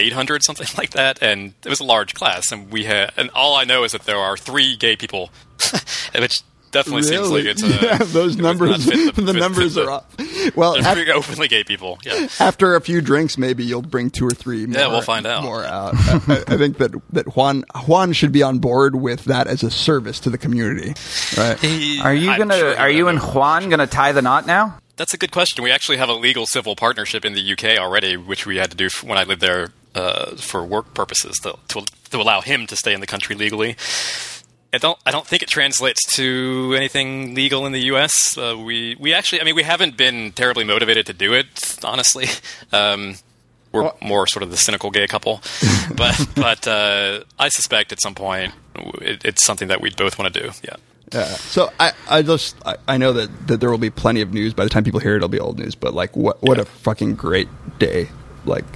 800 something like that and it was a large class and we had and all I know is that there are three gay people which definitely seems like really? it's a, yeah, those it numbers, fit the, fit- numbers fit are off. Well, There's af- openly gay people yeah after a few drinks, maybe you'll bring two or three. More, Yeah, we'll find out. More out. I, I think that that Juan Juan should be on board with that as a service to the community, right? are you I'm gonna? sure are you and Juan gonna tie the knot now? That's a good question. We actually have a legal civil partnership in the UK already, which we had to do when I lived there uh, for work purposes to, to, to allow him to stay in the country legally. I don't. I don't think it translates to anything legal in the U.S. Uh, we we actually. I mean, we haven't been terribly motivated to do it. Honestly, um, we're more sort of the cynical gay couple. but but uh, I suspect at some point it, it's something that we both want to do. Yeah. Yeah. So I, I just I, I know that, that there will be plenty of news by the time people hear it. It'll be old news. But like, what what a fucking great day! Like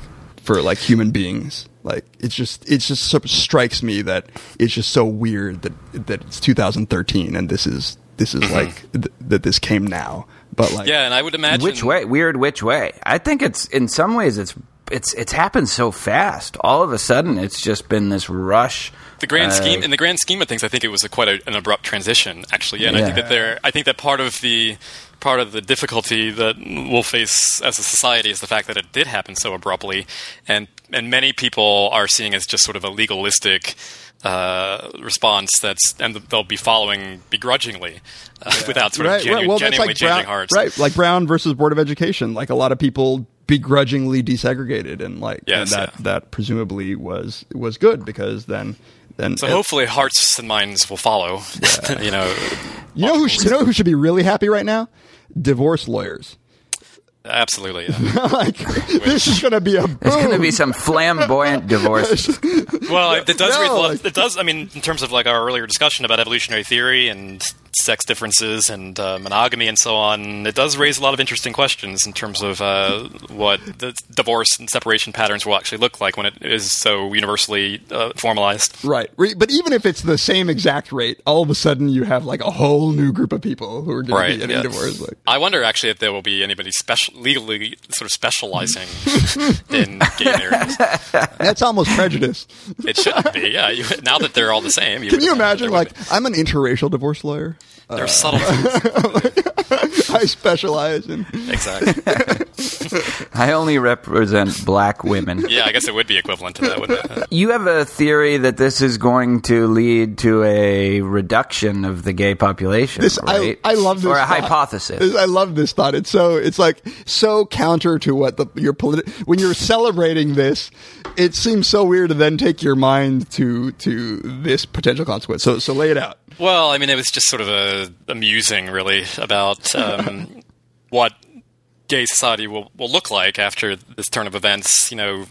for like human beings. Like it's just it's just sort of strikes me that it's just so weird that that it's 2013 and this is this is like th- that this came now. But like Yeah, and I would imagine Which way? Weird. Which way? I think it's in some ways it's it's it's happened so fast. All of a sudden, it's just been this rush. the grand Uh, scheme in the grand scheme of things, I think it was a, quite a, an abrupt transition, actually. Yeah, and I think that there, I think that part of the part of the difficulty that we'll face as a society is the fact that it did happen so abruptly, and and many people are seeing as just sort of a legalistic. Uh, response that's and they'll be following begrudgingly uh, without sort of genu- Well, that's genuinely like changing Brown, hearts. right? Like Brown versus Board of Education. Like a lot of people begrudgingly desegregated, and like Yes, and that yeah. that presumably was was good because then then So hopefully, hearts and minds will follow. you know, you know who sh- you know who should be really happy right now? Divorce lawyers. absolutely. Yeah. like this is going to be a boom. There's going to be some flamboyant divorce. Well, it does. No, raise a lot- like- it does. I mean, in terms of like our earlier discussion about evolutionary theory and sex differences and uh, monogamy and so on, it does raise a lot of interesting questions in terms of uh, what the divorce and separation patterns will actually look like when it is so universally uh, formalized. Right. But even if it's the same exact rate, all of a sudden you have like a whole new group of people who are going Right. to be getting yeah. divorced. Like, I wonder actually if there will be anybody special legally sort of specializing in gay marriages. that's almost prejudice. It shouldn't be. Yeah. You, now that they're all the same, Can you imagine? Like, I'm an interracial divorce lawyer. Be. there's uh, subtle things. I specialize in. exactly. I only represent black women. Yeah, I guess it would be equivalent to that, wouldn't it? You have a theory that this is going to lead to a reduction of the gay population, This right? I, I love this or a thought. hypothesis. This- I love this thought. It's so it's like so counter to what the your politi- when you're celebrating this, it seems so weird to then take your mind to to this potential consequence. So so lay it out. Well, I mean, it was just sort of a amusing, really, about um, what gay society will, will look like after this turn of events. You know,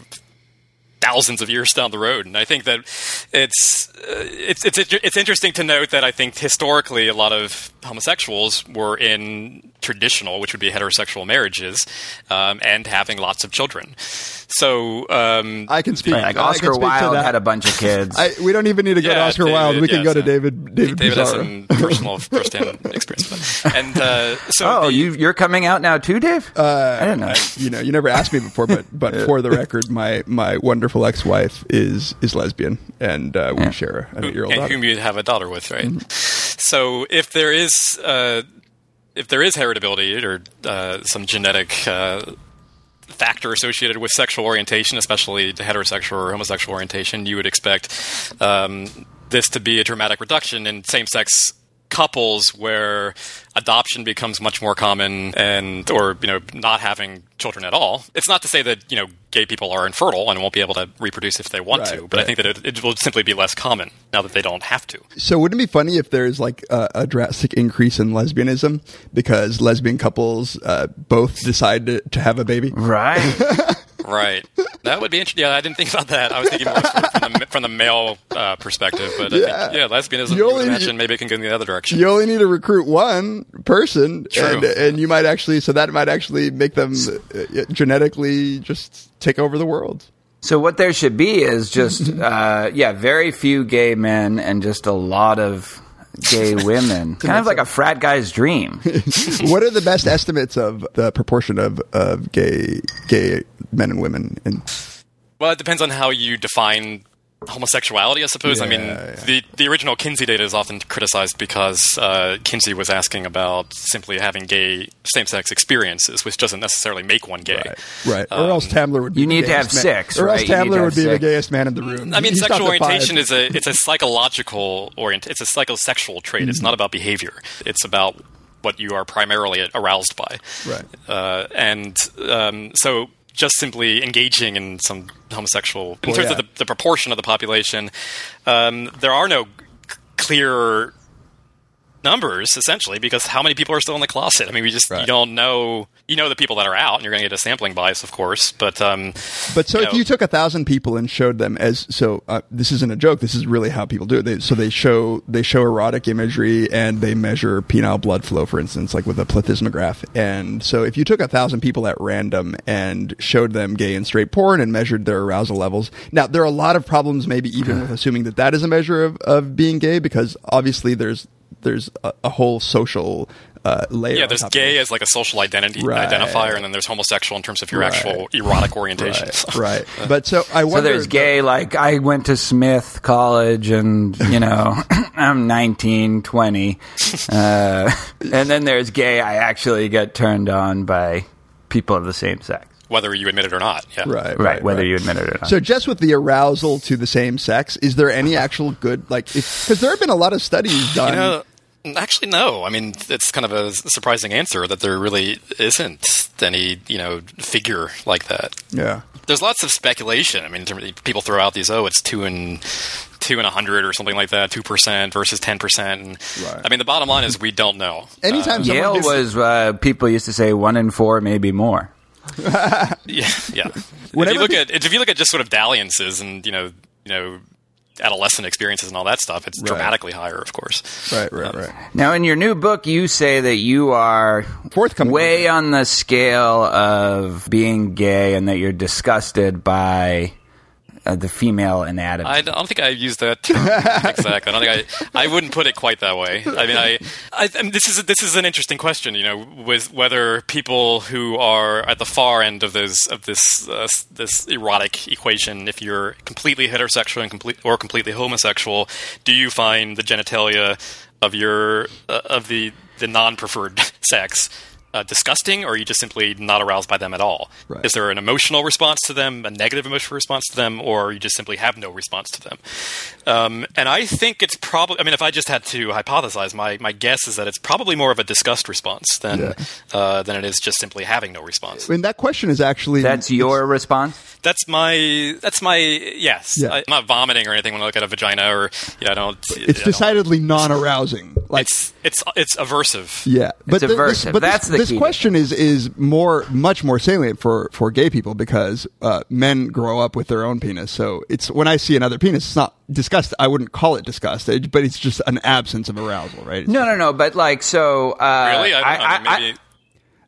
thousands of years down the road, and I think that it's uh, it's it's it's interesting to note that I think historically a lot of homosexuals were in traditional, which would be heterosexual marriages, um, and having lots of children. So um, I can speak. Like I can Oscar speak to Wilde that. had a bunch of kids. I, we don't even need to go to Oscar David, Wilde. We can yeah, go to David David, David has some personal first-hand experience, with that. and uh, so oh, the- you, you're coming out now too, Dave? Uh, I didn't know. you know, you never asked me before, but but for the record, my my wonderful ex-wife is is lesbian, and uh, we Yeah. share an eight-year-old and daughter. whom you have a daughter with, right? Mm-hmm. So if there is uh, if there is heritability or uh, some genetic uh, factor associated with sexual orientation, especially the heterosexual or homosexual orientation, you would expect um, this to be a dramatic reduction in same-sex couples where adoption becomes much more common and or you know not having children at all it's not to say that you know gay people are infertile and won't be able to reproduce if they want Right, to but i think that it, it will simply be less common now that they don't have to So wouldn't it be funny if there's like a, a drastic increase in lesbianism because lesbian couples uh, both decide to, to have a baby? right. Right. That would be interesting. Yeah, I didn't think about that. I was thinking more from the, from the male uh, perspective, but I Yeah. think, yeah, lesbianism. You You only- imagine maybe it can go in the other direction. You only need to recruit one person, True. and and you might actually so that might actually make them uh, genetically just take over the world. So what there should be is just, uh, yeah, very few gay men and just a lot of gay women. kind of like a frat guy's dream. what are the best estimates of the proportion of, of gay gay men and women in Well, it depends on how you define homosexuality, I suppose. I mean, Yeah, yeah. the the original Kinsey data is often criticized because uh, Kinsey was asking about simply having gay same sex experiences, which doesn't necessarily make one gay. right? Or else Tamler would. be you the need to gayest have man- six, Or else right? You Tamler would be the gayest man in the room. I mean, He stopped sexual orientation is a it's a psychological orient. It's a psychosexual trait. Mm-hmm. It's not about behavior. It's about what you are primarily aroused by. Right. Uh, and um, so, just simply engaging in some homosexual, in Well, terms yeah. of the, the proportion of the population, um, there are no c- clear numbers essentially because how many people are still in the closet? I mean, we just you don't know. You know the people that are out, and you're going to get a sampling bias, of course. But um, But so you if know- you took a thousand people and showed them as so, uh, this isn't a joke. This is really how people do it. They, so they show they show erotic imagery and they measure penile blood flow, for instance, like with a plethysmograph. And so if you took a thousand people at random and showed them gay and straight porn and measured their arousal levels, now there are a lot of problems, maybe even with assuming that that is a measure of, of being gay, because obviously there's there's a, a whole social uh, layer. yeah, there's gay as like a social identity Right. identifier, and then there's homosexual in terms of your Right. actual erotic orientation. Right, So- right. But so I wonder. So there's gay, like I went to Smith College and, you know, I'm 19, 20. Uh, and then there's gay, I actually get turned on by people of the same sex. Whether you admit it or not. Yeah. Right, Right, whether you admit it or not. So just with the arousal to the same sex, is there any actual good like? Because there have been a lot of studies done. You know, actually, no. I mean, it's kind of a surprising answer that there really isn't any, you know, figure like that. yeah, There's lots of speculation. I mean, in terms of- people throw out these, oh, it's two and two and a hundred or something like that, two percent versus ten percent. Right. I mean, the bottom line is we don't know. anytime someone Yale gets- was, uh, people used to say one in four, maybe more. Yeah, yeah. if you look pe- at if you look at just sort of dalliances and you know, you know, adolescent experiences and all that stuff, it's dramatically higher, of course. right, right, um, right. Now, in your new book, you say that you are Forthcoming. way on the scale of being gay and that you're disgusted by uh, the female anatomy. I don't think I used that term exactly. I don't think I. I wouldn't put it quite that way. I mean, I. I, I mean, this is this is an interesting question. You know, with whether people who are at the far end of this of this uh, this erotic equation, if you're completely heterosexual and complete or completely homosexual, do you find the genitalia of your uh, of the the non preferred sex? Uh, disgusting, or are you just simply not aroused by them at all? Right. Is there an emotional response to them, a negative emotional response to them, or you just simply have no response to them? Um, and I think it's probably. I mean, if I just had to hypothesize, my, my guess is that it's probably more of a disgust response than Yeah. uh, than it is just simply having no response. I mean, that question is actually That's your response? That's my. That's my. Yes, Yeah. I, am not vomiting or anything when I look at a vagina, or yeah, I don't. It's I decidedly non-arousing. Like, It's it's it's aversive. yeah, but It's th- aversive. This, but That's this, the this key. question is is more much more salient for for gay people because uh, men grow up with their own penis. So it's when I see another penis, it's not disgust. I wouldn't call it disgust, but it's just an absence of arousal, right? No, no, no. But like, so uh, Really, I, don't know, I- I mean,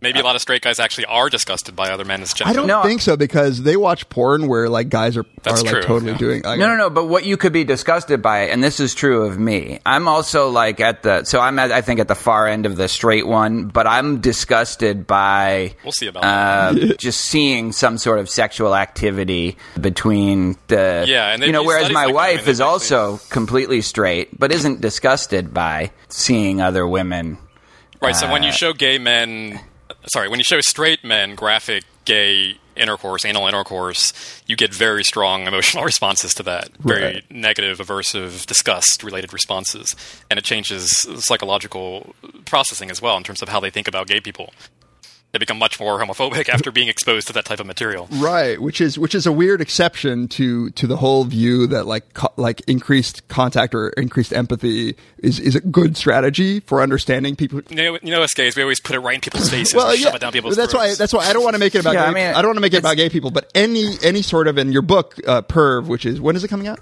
maybe maybe a lot of straight guys actually are disgusted by other men's I don't No. think so because they watch porn where like guys are That's are like true, totally yeah. doing. Like, No, no, no. But what you could be disgusted by, and this is true of me. I'm also like at the, so I'm at, I think at the far end of the straight one, but I'm disgusted by. We'll see about uh, just seeing some sort of sexual activity between the. Yeah, and they've you know, used whereas studies my like that. I wife they've is also completely straight, but isn't disgusted by seeing other women. Right. So when you Uh, show gay men, sorry, when you show straight men graphic gay intercourse, anal intercourse, you get very strong emotional responses to that. Very Right. negative, aversive, disgust related responses. And it changes psychological processing as well in terms of how they think about gay people. They become much more homophobic after being exposed to that type of material. Right, which is which is a weird exception to to the whole view that like co- like increased contact or increased empathy is is a good strategy for understanding people. You know, you know us gays, we always put it right in people's faces Well, and yeah, shove it down people's that's why that's why I don't want to make it about. Yeah, gay, I I, don't want to make it about gay people, but any any sort of in your book, uh, Perv, which is when is it coming out?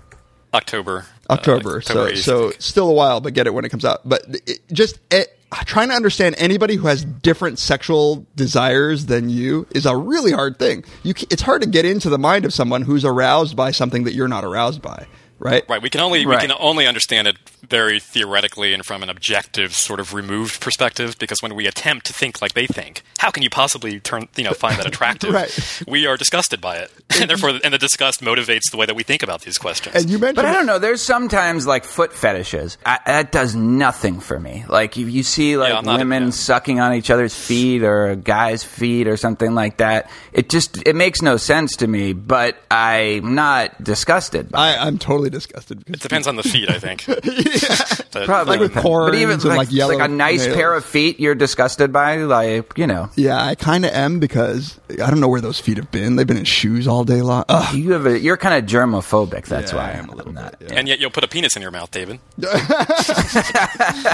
October. uh, October. so 8th, so still a while, but get it when it comes out. But it, just it, trying to understand anybody who has different sexual desires than you is a really hard thing. You it's hard to get into the mind of someone who's aroused by something that you're not aroused by. Right. Right. We can only Right. we can only understand it very theoretically and from an objective, sort of removed perspective. Because when we attempt to think like they think, how can you possibly turn you know find that attractive? Right. We are disgusted by it, and therefore, and the disgust motivates the way that we think about these questions. And you mentioned But I don't know. There's sometimes like foot fetishes. I, that does nothing for me. Like if you see like I'm not a- women yeah. sucking on each other's feet or a guy's feet or something like that, it just it makes no sense to me. But I'm not disgusted. By I, I'm totally disgusted. Because It depends on the feet, I think. But- Probably Like with depends. corns but even and, like, like, yellow like a nice nails. pair of feet you're disgusted by, like you know. Yeah, I kind of am because I don't know where those feet have been. They've been in shoes all day long. Ugh. You have a, you're kind of germophobic. That's Yeah, why I am a little not. bit, yeah. and yet you'll put a penis in your mouth, David.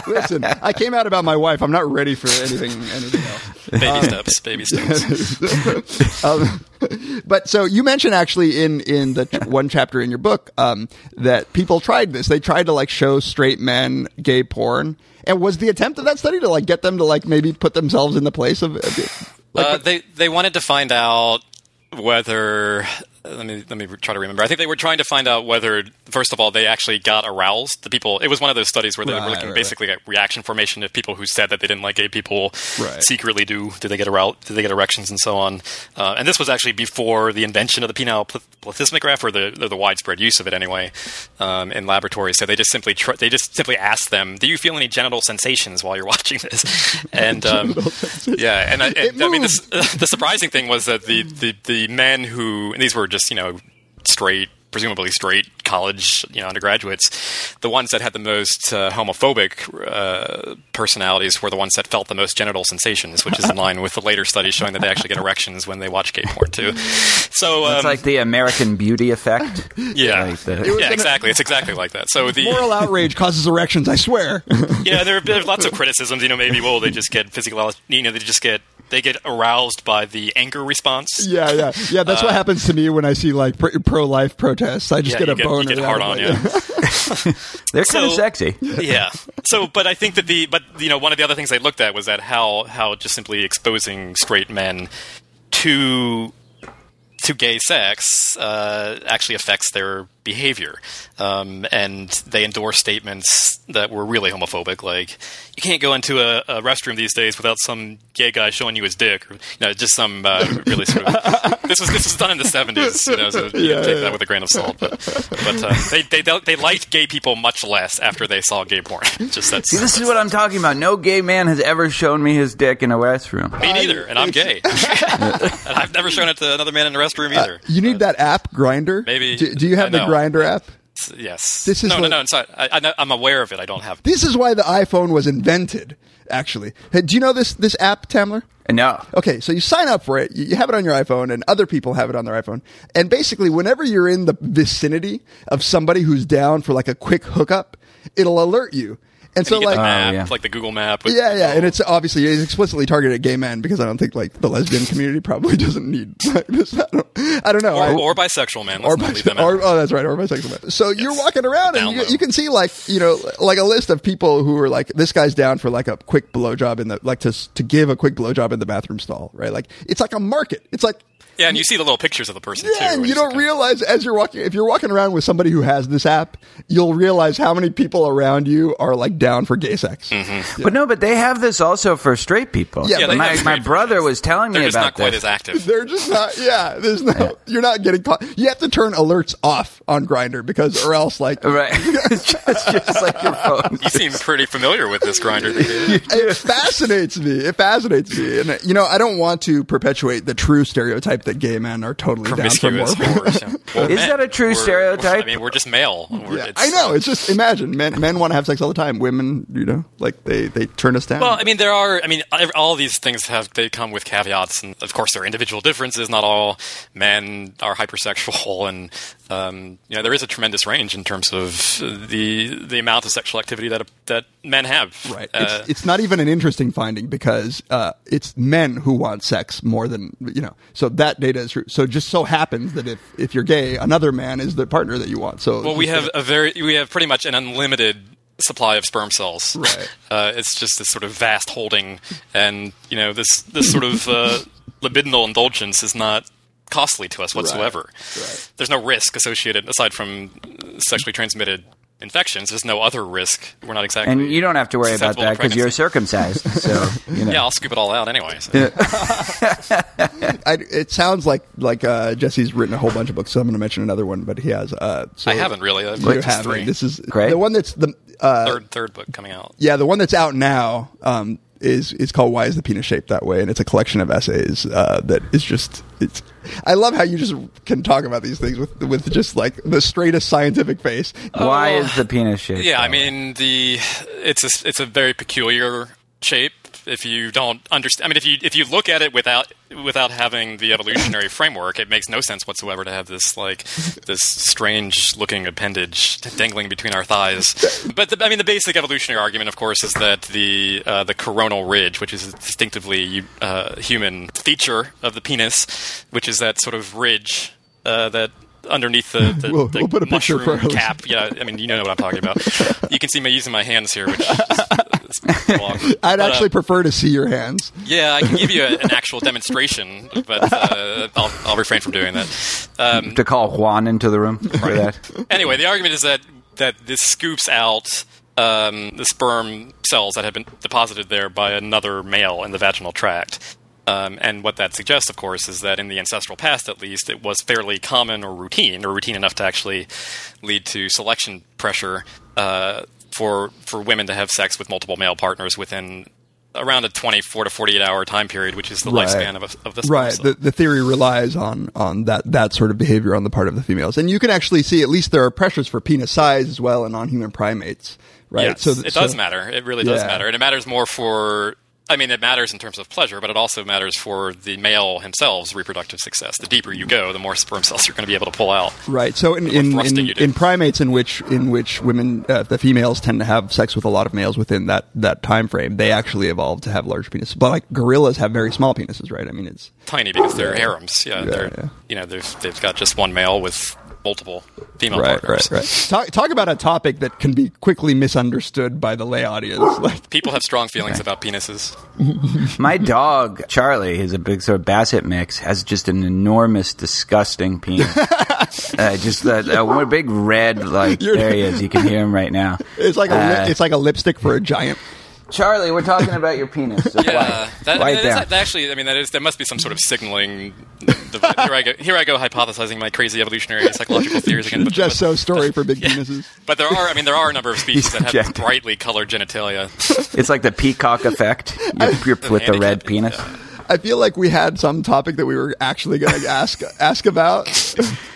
Listen, I came out about my wife. I'm not ready for anything anything else. Baby steps, baby steps. Um, but so you mentioned actually in in the ch- one chapter in your book um, that people tried this. They tried to like show straight men gay porn. And was the attempt of that study to like get them to like maybe put themselves in the place of, like, uh, they they wanted to find out whether let me let me try to remember. I think they were trying to find out whether first of all they actually got aroused. The people it was one of those studies where they Right, were looking right, basically at reaction formation of people who said that they didn't like gay people Right. secretly do did they get aroused did they get erections and so on. Uh, and this was actually before the invention of the penile plethysmograph or the or the widespread use of it anyway um, in laboratories. So they just simply tr- they just simply asked them, "Do you feel any genital sensations while you're watching this?" And um, yeah, and, I, and I mean, moves. the, the surprising thing was that the, the, the men who and these were just you know straight, presumably straight college you know undergraduates, the ones that had the most uh, homophobic uh, personalities were the ones that felt the most genital sensations, which is in line with the later studies showing that they actually get erections when they watch gay porn too. So um, It's like the American Beauty effect. yeah, like the- yeah, exactly. It's exactly like that. So the moral outrage causes erections? I swear. yeah, there, there's lots of criticisms. You know, maybe well, they just get physical. You know, they just get they get aroused by the anger response. yeah, yeah, yeah. That's what happens to me when I see like pro life protests. I just Uh, Yeah, get a get, you boner. get hard of on, it. yeah. They're kind of So- sexy. yeah. So, but I think that the but you know one of the other things they looked at was that how how just simply exposing straight men to to gay sex uh, actually affects their behavior, um, and they endorse statements that were really homophobic, like you can't go into a, a restroom these days without some gay guy showing you his dick, or you know, just some uh, really sort of. this was this was done in the seventies, you know, so you Yeah, take yeah. that with a grain of salt. But but uh, they, they they liked gay people much less after they saw gay porn. just that's See, this is what I'm talking about. No gay man has ever shown me his dick in a restroom. me neither, and I'm gay. and I've never shown it to another man in a restroom either. You need that app, Grindr. Maybe- Do, do you have I the know. Grindr app? yes. This is no, what- no, no. It's not, I, I, I'm aware of it. I don't have. This is why the iPhone was invented. Actually, hey, do you know this this app, Tamler? No. Okay, so you sign up for it, you you have it on your iPhone, and other people have it on their iPhone. And basically, whenever you're in the vicinity of somebody who's down for like a quick hookup, it'll alert you. And so, you get like, the map, yeah. like the Google map. With, yeah, yeah, and oh. it's obviously it's explicitly targeted at gay men because I don't think like the lesbian community probably doesn't need like, this. I don't, I don't know. or, I- or bisexual man. Let's or, not bise- leave them out. or oh, that's right, or bisexual man. So you're walking around and you, you can see like you know like a list of people who are like this guy's down for like a quick blowjob in the like to to give a quick blowjob in the bathroom stall, right? Like it's like a market. It's like yeah, and you see the little pictures of the person too. yeah, and you don't kinda- realize as you're walking if you're walking around with somebody who has this app, you'll realize how many people around you are like down for gay sex. Mm-hmm. But no, but they have this also for straight people. Yeah, Yeah, they my, have my brother was telling They're me just about not quite this. as active. They're just not. Yeah, there's no. You're not getting caught. You have to turn alerts off on Grindr because, or else, like, Right. it's just, just like your phone. You seem pretty familiar with this Grindr. it fascinates me. It fascinates me, and you know, I don't want to perpetuate the true stereotype that gay men are totally down for more. Promiscuous. Well, Is men. that a true stereotype? I mean, we're just male. We're- Yeah, I know. It's just imagine men. Men want to have sex all the time. Women, you know, like they they turn us down. Well, I mean, there are. I mean, all these things have they come with caveats, and of course, there are individual differences. Not all men are hypersexual, and um, you know, there is a tremendous range in terms of the the amount of sexual activity that that men have. Right. Uh, it's, it's not even an interesting finding because uh, it's men who want sex more than you know. So that data is true. So it just so happens that if if you're gay, another man is the partner that you want. So well, we have a very we have pretty much an unlimited supply of sperm cells. Right. Uh, it's just this sort of vast holding, and you know, this this sort of uh, libidinal indulgence is not costly to us whatsoever. Right. There's no risk associated aside from sexually transmitted infections. There's no other risk. We're not exactly. And you don't have to worry about that because you're circumcised. So, you know. Yeah, I'll scoop it all out anyway. so. I, it sounds like like uh, Jesse's written a whole bunch of books. So I'm going to mention another one, but he has. Uh, so I haven't really. I've You read just haven't. three. This is Great. the one that's the uh, third third book coming out. yeah the one that's out now. Um, is is called "Why Is the Penis Shaped That Way," and it's a collection of essays uh, that is just it's. I love how you just can talk about these things with with just like the straightest scientific face. Why is the penis shaped? Yeah, I way? mean the it's a it's a very peculiar shape. If you don't understand, I mean, if you if you look at it without without having the evolutionary framework, it makes no sense whatsoever to have this like this strange looking appendage dangling between our thighs. But the, I mean, the basic evolutionary argument, of course, is that the uh, the coronal ridge, which is a distinctively uh, human feature of the penis, which is that sort of ridge uh, that underneath the, the, We'll- the we'll mushroom cap. Yeah, I mean, you know what I'm talking about. You can see me using my hands here, which is, is a. I'd But, uh, actually prefer to see your hands. yeah, I can give you a, an actual demonstration, but uh, I'll, I'll refrain from doing that. Um, to call Juan into the room for that. anyway, the argument is that that this scoops out um, the sperm cells that have been deposited there by another male in the vaginal tract. Um, and what that suggests, of course, is that in the ancestral past, at least, it was fairly common or routine, or routine enough to actually lead to selection pressure uh, for for women to have sex with multiple male partners within around a 24 to 48 hour time period, which is the Right. lifespan of, a, of the sperm Right. The, the theory relies on on that that sort of behavior on the part of the females, and you can actually see at least there are pressures for penis size as well in non-human primates. Right. Yes, th- it does so- matter. It really does Yeah. matter, and it matters more for. I mean, it matters in terms of pleasure, but it also matters for the male himself's reproductive success. The deeper you go, the more sperm cells you're going to be able to pull out. Right. So in in, in, in primates in which in which women uh, the females tend to have sex with a lot of males within that that time frame, they actually evolve to have large penises. But like gorillas have very small penises, right? I mean, it's Tiny because they're harems. Yeah, they're yeah. you know they've they've got just one male with multiple female right, partners. right, right. Talk talk about a topic that can be quickly misunderstood by the lay audience. Like People have strong feelings about penises. My dog Charlie is a big sort of basset mix. Has just an enormous, disgusting penis. uh, just a, a big red like You're- there he is. You can hear him right now. it's like a li- Uh, it's like a lipstick for a giant. Charlie. We're talking about your penis. So Yeah, that, Quiet that is- down. that actually, I mean, that is there must be some sort of signaling. device. here I go. Here I go hypothesizing my crazy evolutionary psychological theories again. But, Just so story for big Yeah. penises. But there are, I mean, there are a number of species that have brightly colored genitalia. It's like the peacock effect. You're, you're with the red handicap, penis. I feel like we had some topic that we were actually going to ask ask about.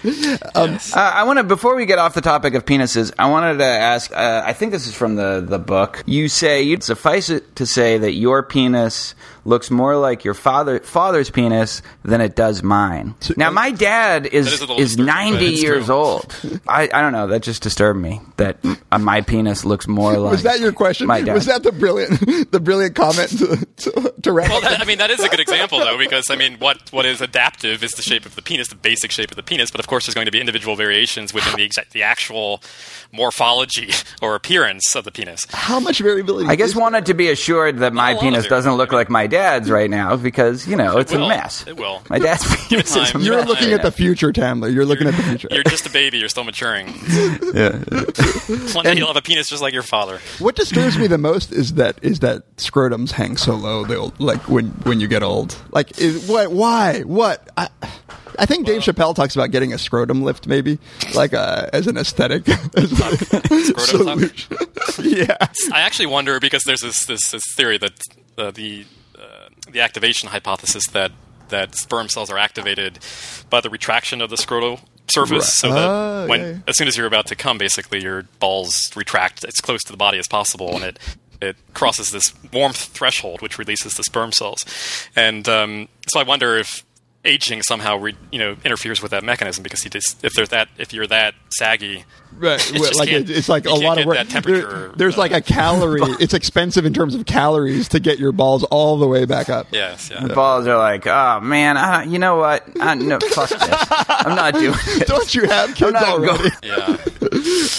Uh, I want to before we get off the topic of penises, I wanted to ask. Uh, I think this is from the the book. You say you'd suffice it to say that your penis looks more like your father father's penis than it does mine. Now, my dad is That is a little is ninety years true. old. I, I don't know. That just disturbed me. That uh, my penis looks more like. Was that your question? My dad. Was that the brilliant the brilliant comment to to, to Well, that, I mean, that is a good example, though, because I mean, what what is adaptive is the shape of the penis, the basic shape of the penis. But of course, there's going to be individual variations within the exact, the actual morphology or appearance of the penis. How much variability? I guess is wanted to be assured that my a lot of penis doesn't look like my dad's right now because you know it's will. a mess. It will. My dad's penis is a time. You're Yeah. looking at the future, Tamler. You're looking at the future. You're just a baby. You're still maturing. Yeah. One day you'll have a penis just like your father. What disturbs me the most is that is that scrotums hang so low. They'll like when when you get old. Like is, what? Why? What? I, I think Dave Chappelle talks about getting a scrotum lift, maybe like uh, as an aesthetic as a Scrotum tuck? solution. yeah. I actually wonder because there's this this, this theory that uh, the the activation hypothesis that that sperm cells are activated by the retraction of the scrotal surface, so that Oh, when yeah, as soon as you're about to come, basically your balls retract as close to the body as possible, and it it crosses this warmth threshold, which releases the sperm cells, and um, so I wonder if aging somehow re, you know interferes with that mechanism because just, if there's that if you're that saggy Right, It well, just like it, it's like a lot of work. that temperature, There- there's uh, like a calorie. it's expensive in terms of calories to get your balls all the way back up. yes yeah balls are like, oh man, I, you know what? I, no, fuck this. I'm not doing it. Don't you have kids already? going- yeah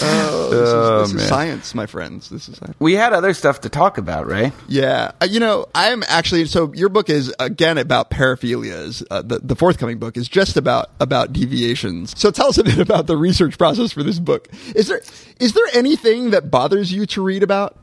Oh, this, is, this man. is science, my friends. This is science. We had other stuff to talk about, right? Yeah, uh, you know, I'm actually so your book is again about paraphilias. Uh, the the forthcoming book is just about about deviations. So tell us a bit about the research process for this book. Is there is there anything that bothers you to read about?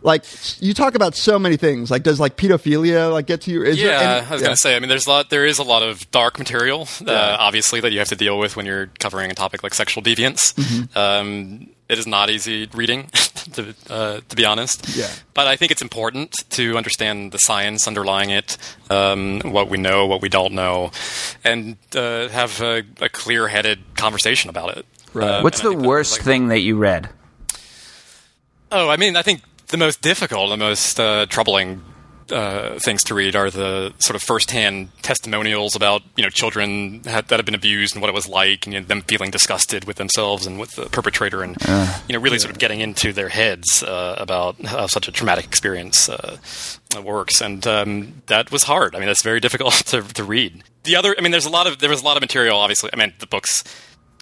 Like you talk about so many things. Like does like pedophilia like get to you? Is yeah, any- I was yeah. going to say. I mean, there's a lot. There is a lot of dark material, uh, obviously, that you have to deal with when you're covering a topic like sexual deviance. Mm-hmm. Um, It is not easy reading, to, uh, to be honest. Yeah. But I think it's important to understand the science underlying it, um, what we know, what we don't know, and uh, have a, a clear-headed conversation about it. Um, What's the worst like- thing that you read? Oh, I mean, I think the most difficult, the most uh, troubling uh, things to read are the sort of first-hand testimonials about you know children had, that have been abused and what it was like, and you know, them feeling disgusted with themselves and with the perpetrator, and you know really sort of getting into their heads uh, about how such a traumatic experience uh, works, and um, that was hard. I mean, that's very difficult to, to read. The other, I mean, there's a lot of there was a lot of material. Obviously, I mean, the books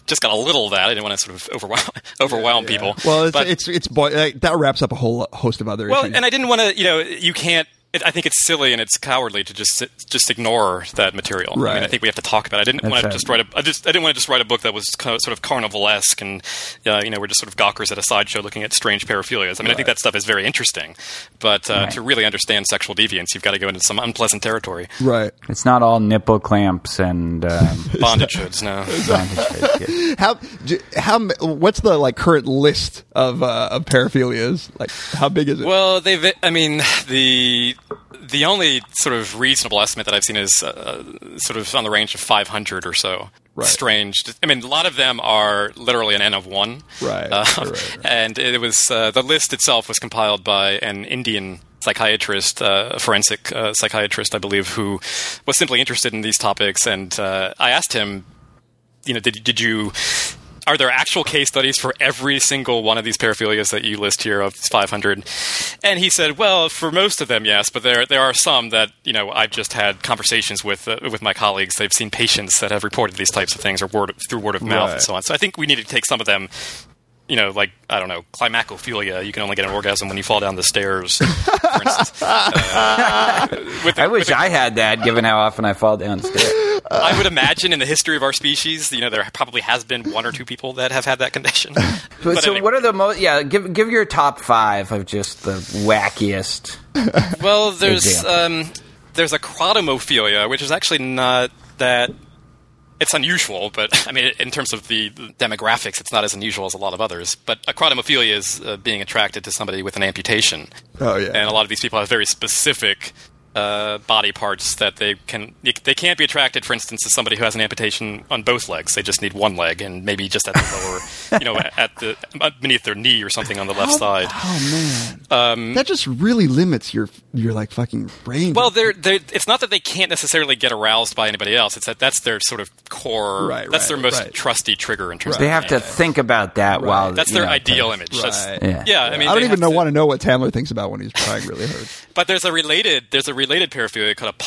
just got a little of that. I didn't want to sort of overwhelm overwhelm people. Well, it's But- it's, it's like, that wraps up a whole host of other well, issues. and I didn't want to. You know, you can't. It, I think it's silly and it's cowardly to just just ignore that material. I mean, I think we have to talk about. it. I didn't That's want to right. just write a. I just I didn't want to just write a book that was kind of, sort of carnivalesque and uh, you know we're just sort of gawkers at a sideshow looking at strange paraphilias. I mean, I think that stuff is very interesting, but uh, to really understand sexual deviance, you've got to go into some unpleasant territory. right. It's not all nipple clamps and um, Bondage hoods, no. bondage. Yeah. How how what's the like current list of uh, of paraphilias? Like how big is it? Well, they've. I mean, the the only sort of reasonable estimate that I've seen is uh, sort of on the range of 500 or so. Right. Strange. I mean, a lot of them are literally an N of one. Right, Uh, right, right. And it was uh, the list itself was compiled by an Indian psychiatrist, uh, a forensic uh, psychiatrist, I believe, who was simply interested in these topics. And uh, I asked him, you know, did did you? Are there actual case studies for every single one of these paraphilias that you list here of these 500? And he said, well, for most of them, yes, but there there are some that you know I've just had conversations with uh, with my colleagues. They've seen patients that have reported these types of things or word through word of mouth Right. and so on. So I think we need to take some of them. You know, like I don't know, climacophilia. You can only get an orgasm when you fall down the stairs, for instance. Uh, the- I wish the- I had that, given how often I fall downstairs. I would imagine in the history of our species, you know, there probably has been one or two people that have had that condition. But so, anyway. what are the most? Yeah, give give your top five of just the wackiest. Well, there's um, there's acrotomophilia, which is actually not that. It's unusual, but I mean, in terms of the demographics, it's not as unusual as a lot of others. But acrotomophilia is uh, being attracted to somebody with an amputation. Oh, yeah. and a lot of these people have very specific uh, body parts that they can they can't be attracted, for instance, to somebody who has an amputation on both legs. They just need one leg, and maybe just at the lower, you know, at the beneath their knee or something on the left side. oh man, that just really limits your your like fucking range. Um, Well, they're, they're, it's not that they can't necessarily get aroused by anybody else. It's that that's their sort of core. Right, that's their most right. trusty trigger in terms They of. have to think about that while That's their know, ideal to- image. That's, Right. Yeah. yeah. I mean, I don't even know, to- want to know what Tamler thinks about when he's trying really hard. But there's a related there's a related paraphilia called a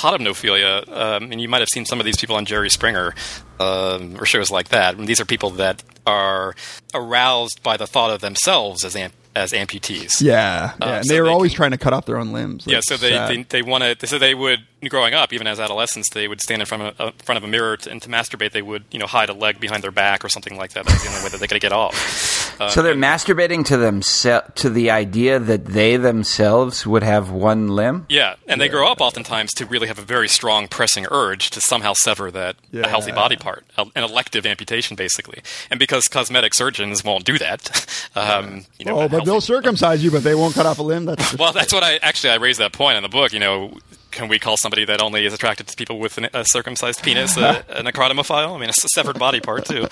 um, and you might have seen some of these people on Jerry Springer um, or shows like that. And these are people that are aroused by the thought of themselves as am- as amputees. Yeah, yeah. and so they were they always can- trying to cut off their own limbs. Yeah, so they, they they want to. So they would growing up, even as adolescents, they would stand in front of a, front of a mirror to, and to masturbate. They would you know hide a leg behind their back or something like that. That's the only way that they could get off. Uh, So they're masturbating to themselves to the idea that they themselves would have one limb. yeah, and they grow up oftentimes to really have a very strong pressing urge to somehow sever that a healthy body part, a- an elective amputation, basically. And because cosmetic surgeons won't do that, um, you know, oh, a but they'll healthy- circumcise you, but they won't cut off a limb. That's Well, that's what I actually I raised that point in the book. You know, can we call somebody that only is attracted to people with an, a circumcised penis a, an acrotomophile? I mean, it's a severed body part too.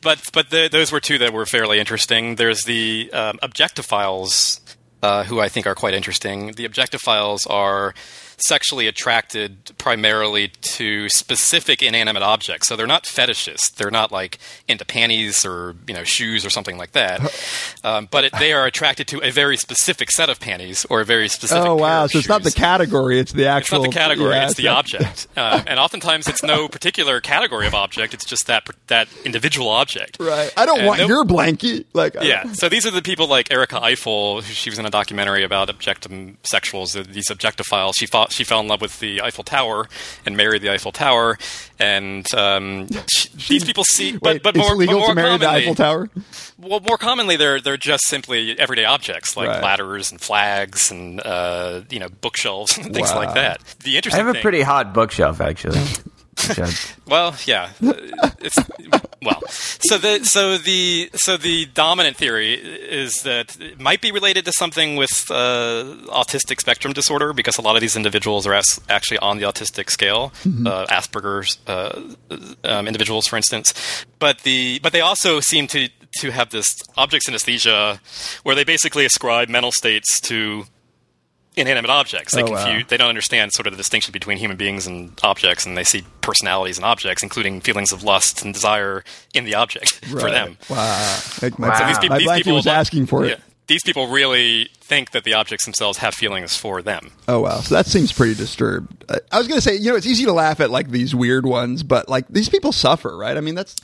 But but the, those were two that were fairly interesting. There's the um, objectophiles, uh, who I think are quite interesting. The objectophiles are sexually attracted primarily to specific inanimate objects. So they're not fetishists. They're not like into panties or you know shoes or something like that. Um, but it, they are attracted to a very specific set of panties or a very specific. oh wow! So it's not the category; it's the actual. It's not the category; yeah, it's the not- object. Uh, and oftentimes, it's no particular category of object. It's just that that individual object. Right. I don't And want no- your blankie. Like yeah, so these are the people like Erika Eiffel. She was in a documentary about objectum sexuals, these objectophiles. She fought, she fell in love with the Eiffel Tower and married the Eiffel Tower. And um, she, these people see, but, Wait, but it's more, legal but more to marry the commonly- Eiffel Tower. Well, more commonly, they're they're just simply everyday objects like Right. ladders and flags and uh, you know bookshelves and things Wow. like that. The interesting. I have a thing, pretty hot bookshelf, actually. Well, yeah, it's well, so the so the so the dominant theory is that it might be related to something with uh, autistic spectrum disorder because a lot of these individuals are as, actually on the autistic scale, uh, Asperger's uh, um, individuals, for instance. But the but they also seem to to have this object synesthesia, where they basically ascribe mental states to inanimate objects. They Oh, wow. confuse. They don't understand sort of the distinction between human beings and objects, and they see personalities in objects, including feelings of lust and desire in the object for them. Wow. Like my, Wow. So These, peop- these people was asking for it. yeah, these people really think that the objects themselves have feelings for them. Oh wow, so that seems pretty disturbed. I, I was gonna say, you know, it's easy to laugh at like these weird ones, but like these people suffer, right? I mean, that's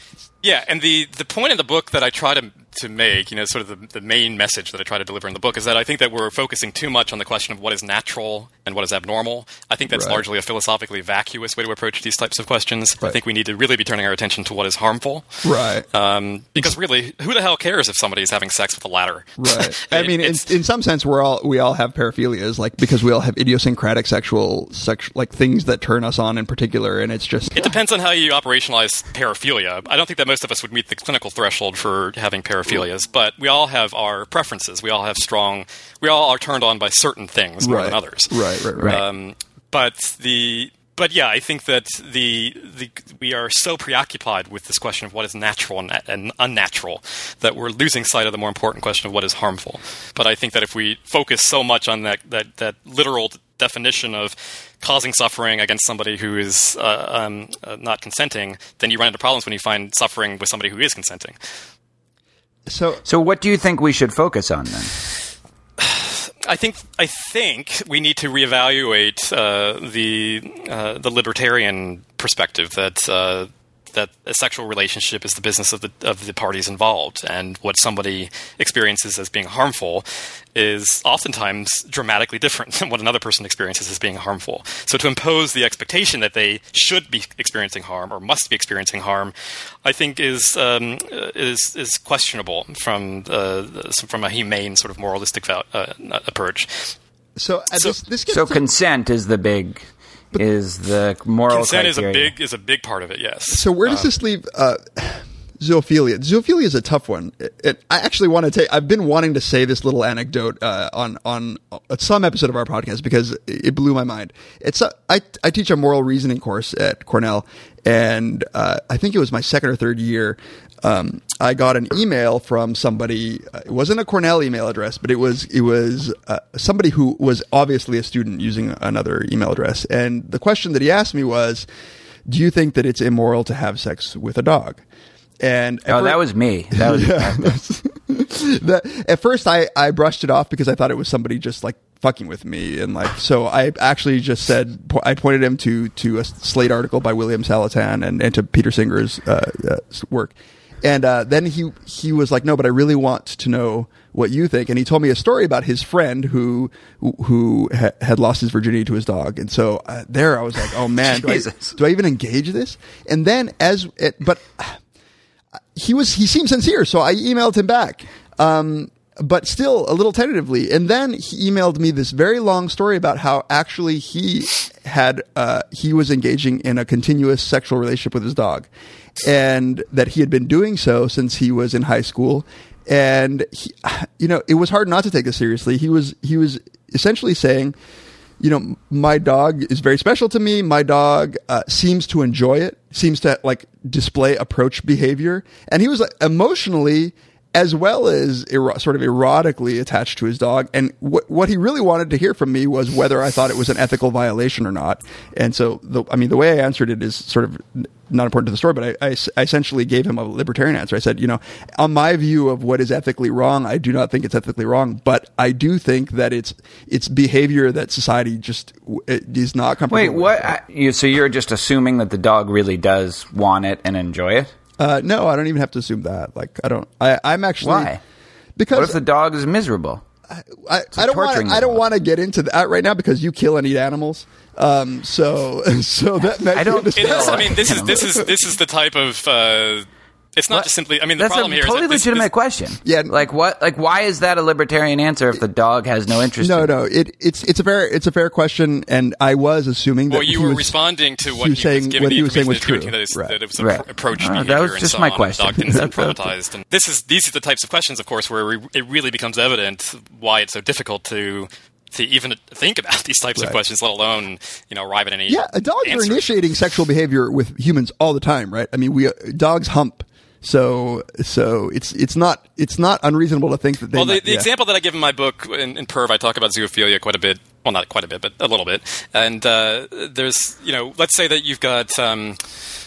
Yeah, and the the point of the book that I try to to make, you know, sort of the, the main message that I try to deliver in the book is that I think that we're focusing too much on the question of what is natural and what is abnormal. I think that's Right. largely a philosophically vacuous way to approach these types of questions. I think we need to really be turning our attention to what is harmful. right. Um, because really, who the hell cares if somebody is having sex with a ladder? Right. I mean, in, in some sense, we're all we all have paraphilias, like because we all have idiosyncratic sexual sex, like things that turn us on in particular, and it's just It depends on how you operationalize paraphilia. I don't think that most of us would meet the clinical threshold for having paraphilias, but we all have our preferences. We all have strong. We all are turned on by certain things more right, than others. right, right, right. Um, but the but yeah, I think that the the we are so preoccupied with this question of what is natural and, and unnatural that we're losing sight of the more important question of what is harmful. But I think that if we focus so much on that that that literal definition of causing suffering against somebody who is uh, um, uh, not consenting, then you run into problems when you find suffering with somebody who is consenting. so So, what do you think we should focus on then? I think I think we need to reevaluate uh, the uh, the libertarian perspective that uh, that a sexual relationship is the business of the of the parties involved, and what somebody experiences as being harmful is oftentimes dramatically different than what another person experiences as being harmful. So to impose the expectation that they should be experiencing harm or must be experiencing harm, I think is um, is is questionable from uh, from a humane sort of moralistic uh, approach. so, uh, So- this this gets So, to- consent is the big, is the moral Consent is a big is a big part of it. Yes. So where does this leave uh, zoophilia? Zoophilia is a tough one. It, it- I actually want to take. I've been wanting to say this little anecdote uh, on on uh, some episode of our podcast because it blew my mind. It's a, I I teach a moral reasoning course at Cornell, and uh, I think it was my second or third year. Um, I got an email from somebody. Uh, it wasn't a Cornell email address, but it was it was uh, somebody who was obviously a student using another email address. And the question that he asked me was, "Do you think that it's immoral to have sex with a dog?" And Oh, that was me. That was the, at first I, I brushed it off because I thought it was somebody just like fucking with me and like so I actually just said I pointed him to to a Slate article by William Saletan and, and to Peter Singer's uh, uh, work and uh, then he he was like no but I really want to know what you think. And he told me a story about his friend who who ha- had lost his virginity to his dog. And so uh, there I was like oh man do I, do I even engage this? And then as it but he was he seemed sincere, so I emailed him back. Um, but still a little tentatively. And then he emailed me this very long story about how actually he had uh, he was engaging in a continuous sexual relationship with his dog, and that he had been doing so since he was in high school. And he, you know, it was hard not to take this seriously. He was he was essentially saying you know, my dog is very special to me. My dog uh, seems to enjoy it, seems to like display approach behavior, and he was like, emotionally as well as ero- sort of erotically attached to his dog. And what what he really wanted to hear from me was whether I thought it was an ethical violation or not. And so, the, I mean, the way I answered it is sort of not important to the story, but I essentially gave him a libertarian answer. I said, you know, on my view of what is ethically wrong, I do not think it's ethically wrong, but I do think that it's it's behavior that society just is not comfortable. Wait, with. what? I, you, so you're just assuming that the dog really does want it and enjoy it? Uh, no, I don't even have to assume that. Like, I don't. I, I'm actually Why? because What if the dog is miserable? I, I don't want torturing I don't dog. want to get into that right now because you kill and eat animals. Um, so so that might I don't- be It is. I mean, this is this is this is the type of uh, It's not What? just simply. I mean, the That's problem a here is totally that this- legitimate this- question. Yeah. like what? Like why is that a libertarian answer if the dog has no interest? No, in no, it, it's it's a fair it's a fair question, and I was assuming that Well, you he were was- responding to what he was saying giving what he was saying was true. that, Right. that it was a Right. pr- approach Uh, that was just so my on, and question. The dog didn't seem That's okay. traumatized. And this is these are the types of questions, of course, where it really becomes evident why it's so difficult to to even think about these types of questions, let alone you know arrive at any. Yeah, a dogs are initiating sexual behavior with humans all the time, right? I mean, we uh, dogs hump, so so it's it's not it's not unreasonable to think that they. Well, the, might- the yeah. example that I give in my book in, in Perv, I talk about zoophilia quite a bit. Well, not quite a bit, but a little bit. And uh, there's, you know, let's say that you've got um,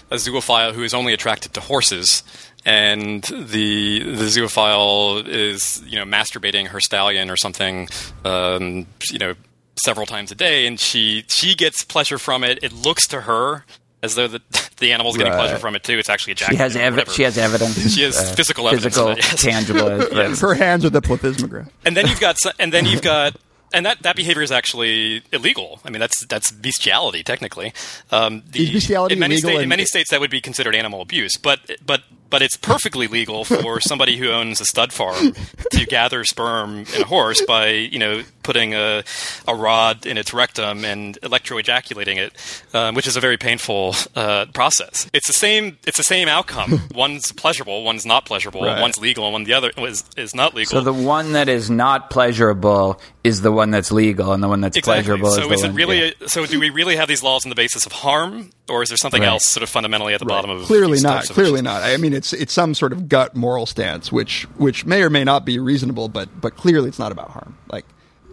a zoophile who is only attracted to horses, and the the zoophile is, you know, masturbating her stallion or something, um, you know, several times a day, and she she gets pleasure from it. It looks to her as though the the animal's getting Right. pleasure from it too. It's actually She ejaculating. has or ev- She has evidence. She has uh, physical evidence physical, of it, yes. tangible evidence. her hands are the plethysmograph. and then you've got and then you've got and that, that behavior is actually illegal. I mean, that's that's bestiality technically. Um, the, Is bestiality in many, illegal sta- in in- many states that would be considered animal abuse, but but but it's perfectly legal for somebody who owns a stud farm to gather sperm in a horse by you know putting a a rod in its rectum and electroejaculating it, um, which is a very painful uh, process. It's the same. It's the same outcome. one's pleasurable, one's not pleasurable. Right. One's legal, and one the other is is not legal. So the one that is not pleasurable is the one that's legal, and the one that's Exactly. pleasurable so is the is it one. really? yeah. So do we really have these laws on the basis of harm, or is there something Right. else sort of fundamentally at the bottom of clearly these not types of clearly issues? not i mean it's it's some sort of gut moral stance which which may or may not be reasonable but but clearly it's not about harm like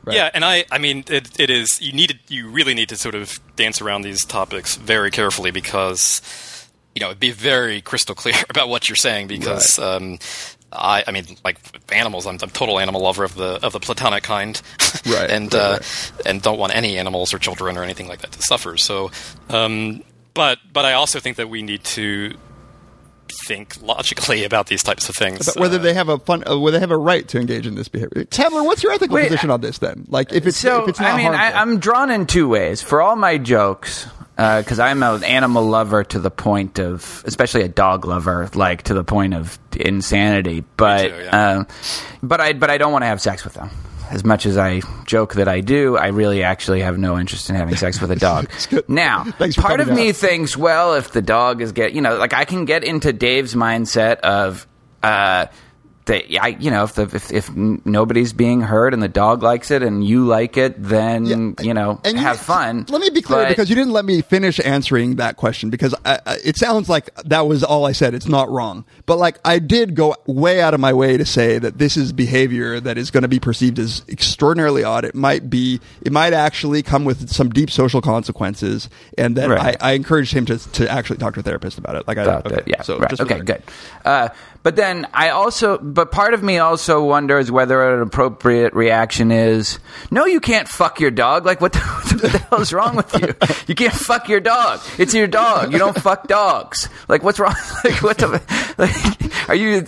right? Yeah, and I, I mean, it, it is. You need, to, you really need to sort of dance around these topics very carefully because, you know, be very crystal clear about what you're saying because. Um, I, I mean, like animals. I'm, I'm a total animal lover of the of the platonic kind, Right, and right, uh, right. and don't want any animals or children or anything like that to suffer. So, um, but but I also think that we need to think logically about these types of things. But whether Uh, they have a fun, uh, whether they have a right to engage in this behavior. Tamler, what's your ethical Wait, position on this then? Like, if it's so if it's not I mean, I, harmful. I'm drawn in two ways. For all my jokes, because I'm an animal lover to the point of, especially a dog lover, like to the point of insanity. But too, yeah. um, but I but I don't want to have sex with them. As much as I joke that I do, I really actually have no interest in having sex with a dog. now, part of coming me thinks, well, if the dog is get, you know, like I can get into Dave's mindset of. Uh, that I, you know, if the if, if nobody's being hurt and the dog likes it and you like it, then Yeah, you know, and you- have fun. Let me be clear But- because you didn't let me finish answering that question because I, I, it sounds like that was all I said. It's not wrong, but like I did go way out of my way to say that this is behavior that is going to be perceived as extraordinarily odd. It might be, it might actually come with some deep social consequences, and that Right. I, I encouraged him to to actually talk to a therapist about it. Like I, Thought okay, yeah, so right. just okay, good. Uh, but then I also, but part of me also wonders whether an appropriate reaction is, no, you can't fuck your dog. Like, what the, what the hell is wrong with you? You can't fuck your dog. It's your dog. You don't fuck dogs. Like, what's wrong? Like, what the, like, are you,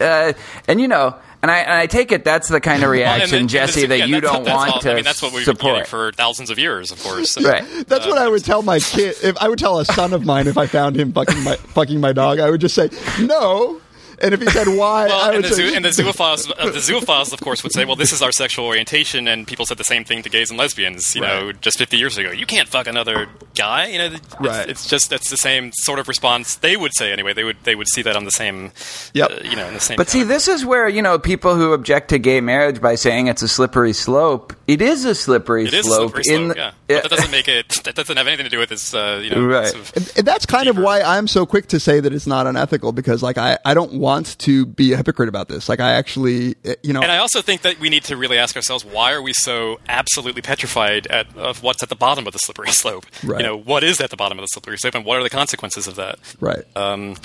uh, and you know, and I, and I take it that's the kind of Well, and reaction, and Jesse, this- that yeah, you don't that's want all- to I mean, that's what we've been getting support. for thousands of years, of course. Right. That's what I would tell my kid. If I would tell a son of mine if I found him fucking my fucking my dog, I would just say no. And if he said why, Well, I and the, say zoo, and the zoophiles, uh, the zoophiles, of course, would say, "Well, this is our sexual orientation," and people said the same thing to gays and lesbians. You know, just 50 years ago, you can't fuck another guy. You know, it's, Right. it's just it's the same sort of response they would say anyway. They would they would see that on the same, Yep. uh, you know, in the same. But see, of- this is where you know people who object to gay marriage by saying it's a slippery slope. It is a slippery slope. it is a slope. slippery slope, in the- yeah. But that doesn't make it. That doesn't have anything to do with this. Uh, you know, Right. sort of- And, and that's kind of why I'm so quick to say that it's not unethical because like I, I don't want to be a hypocrite about this. Like I actually, eh, you know, And I also think that we need to really ask ourselves why are we so absolutely petrified at, of what's at the bottom of the slippery slope? Right. You know, what is at the bottom of the slippery slope, and what are the consequences of that? right. Um,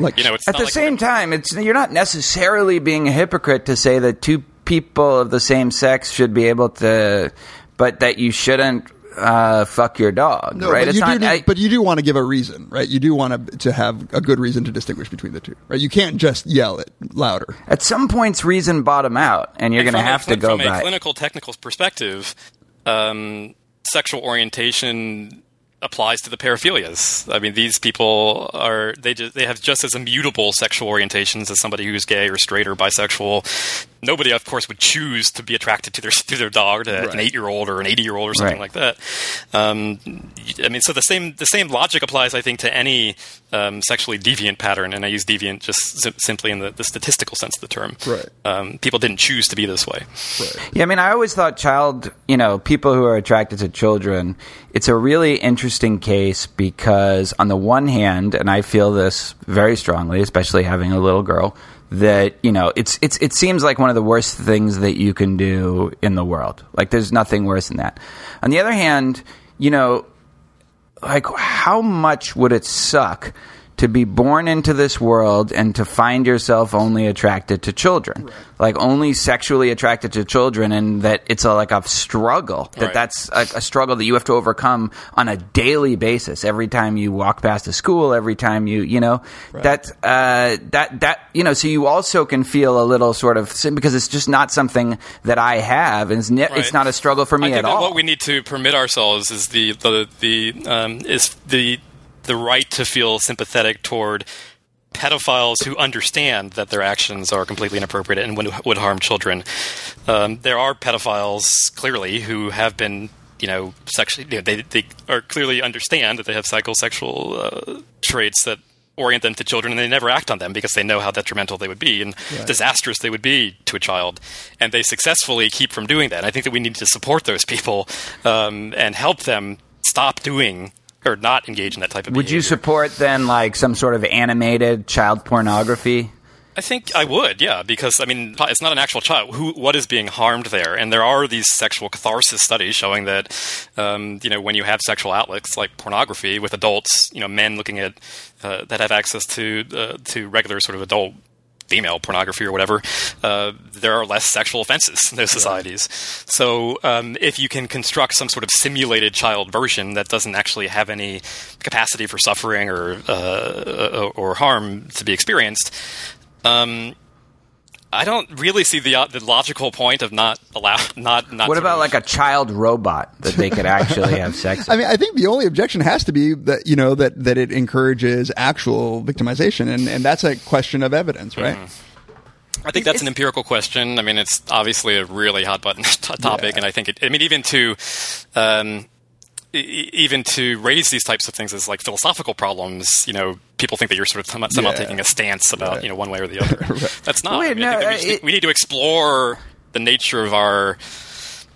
like you know, it's At the like same we're- time, it's you're not necessarily being a hypocrite to say that two people of the same sex should be able to, but that you shouldn't uh, fuck your dog, no, right? but It's you do not. need, I- but you do want to give a reason, right? You do want to to have a good reason to distinguish between the two, right? You can't just yell it louder. at some points, reason bottom out, and you're going to have to cli- go from by. a clinical technical perspective. Um, sexual orientation applies to the paraphilias. I mean, these people are they just, they have just as immutable sexual orientations as somebody who's gay or straight or bisexual. Nobody, of course, would choose to be attracted to their to their dog, to Right. an eight year old or an eighty year old or something Right. like that. Um, I mean, so the same the same logic applies, I think, to any um, sexually deviant pattern, and I use deviant just sim- simply in the, the statistical sense of the term. Right. Um, people didn't choose to be this way. Yeah, I mean, I always thought child, you know, people who are attracted to children, it's a really interesting case because, on the one hand, and I feel this very strongly, especially having a little girl, that you know, it's it's it seems like one of the worst things that you can do in the world. Like, there's nothing worse than that. On the other hand, you know, like how much would it suck to be born into this world and to find yourself only attracted to children. Like only sexually attracted to children and that it's a, like a struggle that Right. that's a, a struggle that you have to overcome on a daily basis. Every time you walk past a school every time you you know that uh, that that you know so you also can feel a little sort of because it's just not something that I have and it's, ne- it's not a struggle for me I think at all. what we need to permit ourselves is the the the um, is the the right to feel sympathetic toward pedophiles who understand that their actions are completely inappropriate and would, would harm children. Um, there are pedophiles clearly who have been. You know, sexually, you know, they they are clearly understand that they have psychosexual uh, traits that orient them to children, and they never act on them because they know how detrimental they would be and disastrous they would be to a child, and they successfully keep from doing that. I think that we need to support those people um, and help them stop doing or not engage in that type of Would you support then like some sort of animated child pornography? I think I would, yeah, because I mean, it's not an actual child. Who, what is being harmed there? And there are these sexual catharsis studies showing that, um, you know, when you have sexual outlets like pornography with adults, you know, men looking at uh, that have access to uh, to regular sort of adult female pornography or whatever, uh, there are less sexual offenses in those societies. So um, if you can construct some sort of simulated child version that doesn't actually have any capacity for suffering or uh, or harm to be experienced, um, I don't really see the uh, the logical point of not allow not not. What about like a child robot that they could actually have sex with? I mean, I think the only objection has to be that you know that that it encourages actual victimization, and and that's a question of evidence, right? I think that's an empirical question. I mean, it's obviously a really hot button t- topic, and I think it. I mean, even to. Um, e- even to raise these types of things as like philosophical problems, you know, people think that you're sort of somehow somehow Yeah. taking a stance about Right. you know one way or the other. That's not. Wait, I mean, I no, think that we, uh, just- it- we need to explore the nature of our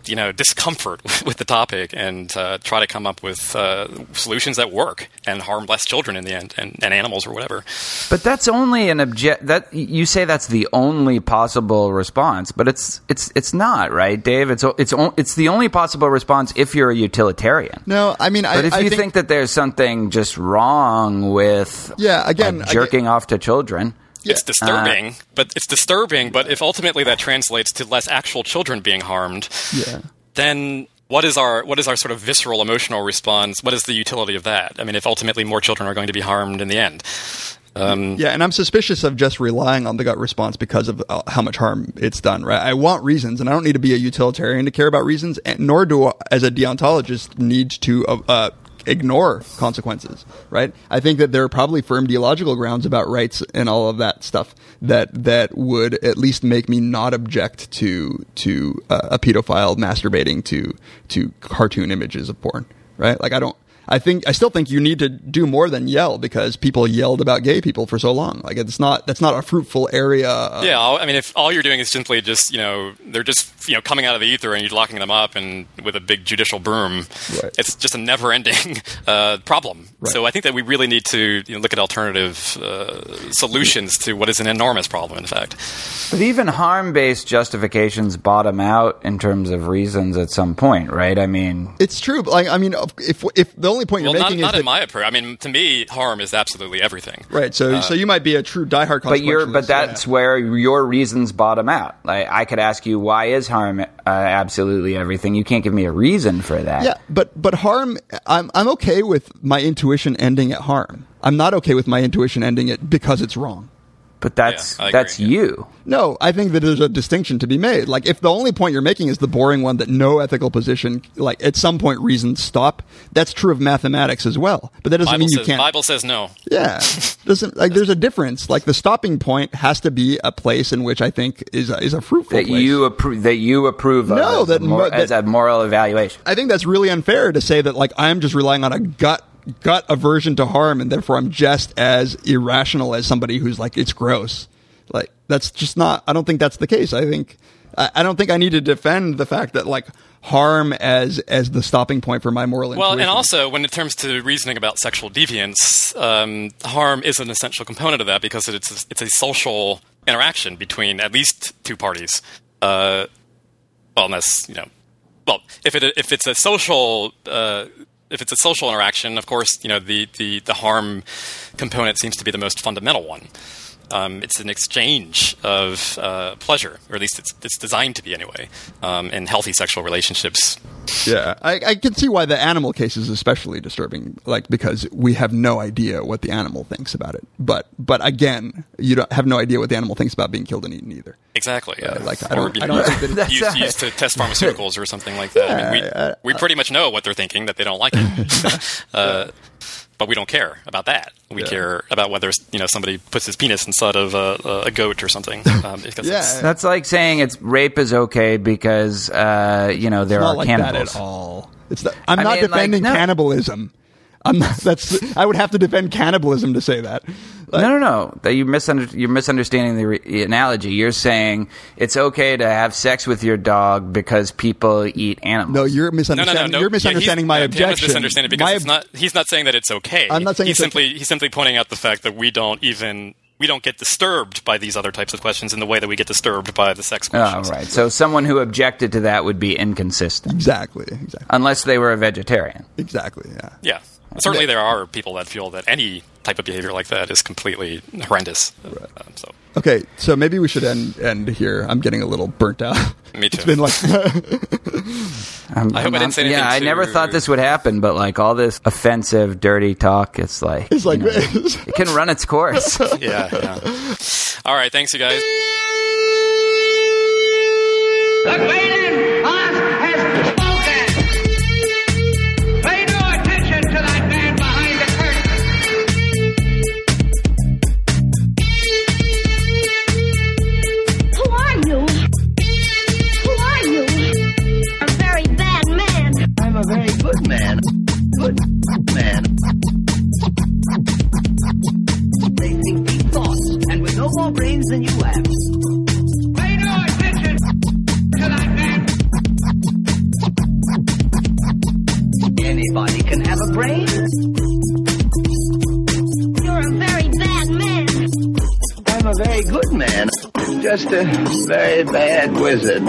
you know discomfort with the topic and uh, try to come up with uh, solutions that work and harm less children in the end and, and animals or whatever. But that's only an object. That you say that's the only possible response, but it's it's it's not right, Dave. It's it's it's the only possible response if you're a utilitarian. No, I mean, I, But if I you think, think, that there's something just wrong with Yeah, again, like, I jerking off to children, It's disturbing, but it's disturbing. But if ultimately that translates to less actual children being harmed, yeah. then what is our what is our sort of visceral emotional response? What is the utility of that? I mean, if ultimately more children are going to be harmed in the end, um, Yeah, and I'm suspicious of just relying on the gut response because of uh, how much harm it's done. Right? I want reasons, and I don't need to be a utilitarian to care about reasons, and nor do I, as a deontologist need to uh, uh, ignore consequences. Right? I think that there are probably firm deological grounds about rights and all of that stuff that that would at least make me not object to to uh, a pedophile masturbating to to cartoon images of porn. Right? Like I don't. I think I still think you need to do more than yell because people yelled about gay people for so long. Like it's not that's not a fruitful area. Of, yeah, I'll- mean, if all you're doing is simply just you know they're just you know coming out of the ether and you're locking them up and with a big judicial broom, Right. it's just a never-ending uh, problem. Right. So I think that we really need to you know, look at alternative uh, solutions to what is an enormous problem. In fact. but even harm-based justifications bottom out in terms of reasons at some point, right? I mean, It's true, but like I mean, if if the only point Well, you're not, making not is in that, my approach. I mean, to me, harm is absolutely everything. right, so so you might be a true diehard. but you're but that's yeah. where your reasons bottom out. Like I could ask you, why is harm uh, absolutely everything? You can't give me a reason for that. Yeah, but but harm. I'm I'm okay with my intuition ending at harm. I'm not okay with my intuition ending it because it's wrong. But that's Yeah, I agree, that's yeah. you. No, I think that there's a distinction to be made. Like, if the only point you're making is the boring one that no ethical position, like, at some point reasons stop, that's true of mathematics as well. But that doesn't Bible mean you says, can't. Bible says no. Yeah, doesn't like there's a difference. Like the stopping point has to be a place in which I think is a, is a fruitful That place. you approve that you approve of No, as, a mor- that- as a moral evaluation. I think that's really unfair to say that like I'm just relying on a gut gut aversion to harm and therefore I'm just as irrational as somebody who's like it's gross. Like that's just not. I don't think that's the case. I think I, I don't think I need to defend the fact that like harm as as the stopping point for my moral. Well, and also when it comes to reasoning about sexual deviance, um, harm is an essential component of that because it's a, it's a social interaction between at least two parties. Uh, well, unless you know, well, if it if it's a social uh, if it's a social interaction, of course, you know the the the harm component seems to be the most fundamental one. Um, it's an exchange of uh, pleasure, or at least it's, it's designed to be anyway, um, in healthy sexual relationships. Yeah, I, I can see why the animal case is especially disturbing, like because we have no idea what the animal thinks about it. But but again, you don't have no idea what the animal thinks about being killed and eaten either. Exactly. Yeah. like, I don't- you I don't think that- used, That's- used to test pharmaceuticals or something like that. I mean, we, Yeah, we pretty much know what they're thinking that they don't like it, uh, but we don't care about that. We Yeah. care about whether you know somebody puts his penis inside of a, a goat or something. Um, because Yeah. That's like saying it's rape is okay because uh, you know there It's are like cannibals. that at all. It's not, I'm I not mean, like, defending no. cannibalism. I'm not, that's I would have to defend cannibalism to say that. Like, no, no, no. That you misunder- you're misunderstanding the re- analogy. You're saying it's okay to have sex with your dog because people eat animals. No, you're no, no, no, no. You're Yeah, misunderstanding my no, Tim is objection. misunderstanding because My it's not. He's not saying that it's okay. I'm not saying he's it's simply he's simply pointing out the fact that we don't even we don't get disturbed by these other types of questions in the way that we get disturbed by the sex questions. Oh, questions. right. So someone who objected to that would be inconsistent, exactly, exactly, unless they were a vegetarian. exactly. Yeah. Yeah. Certainly, there are people that feel that any type of behavior like that is completely horrendous. Um, so, Okay, so maybe we should end end here. I'm getting a little burnt out. Me too. It's been like I'm- I hope I didn't say anything. Yeah, anything I never thought this would happen, but like all this offensive, dirty talk, it's like it's like you know, it can run its course. yeah, yeah. All right. Thanks, you guys. More brains than you have. Pay no attention to that man. Anybody can have a brain. You're a very bad man. I'm a very good man. Just a very bad wizard.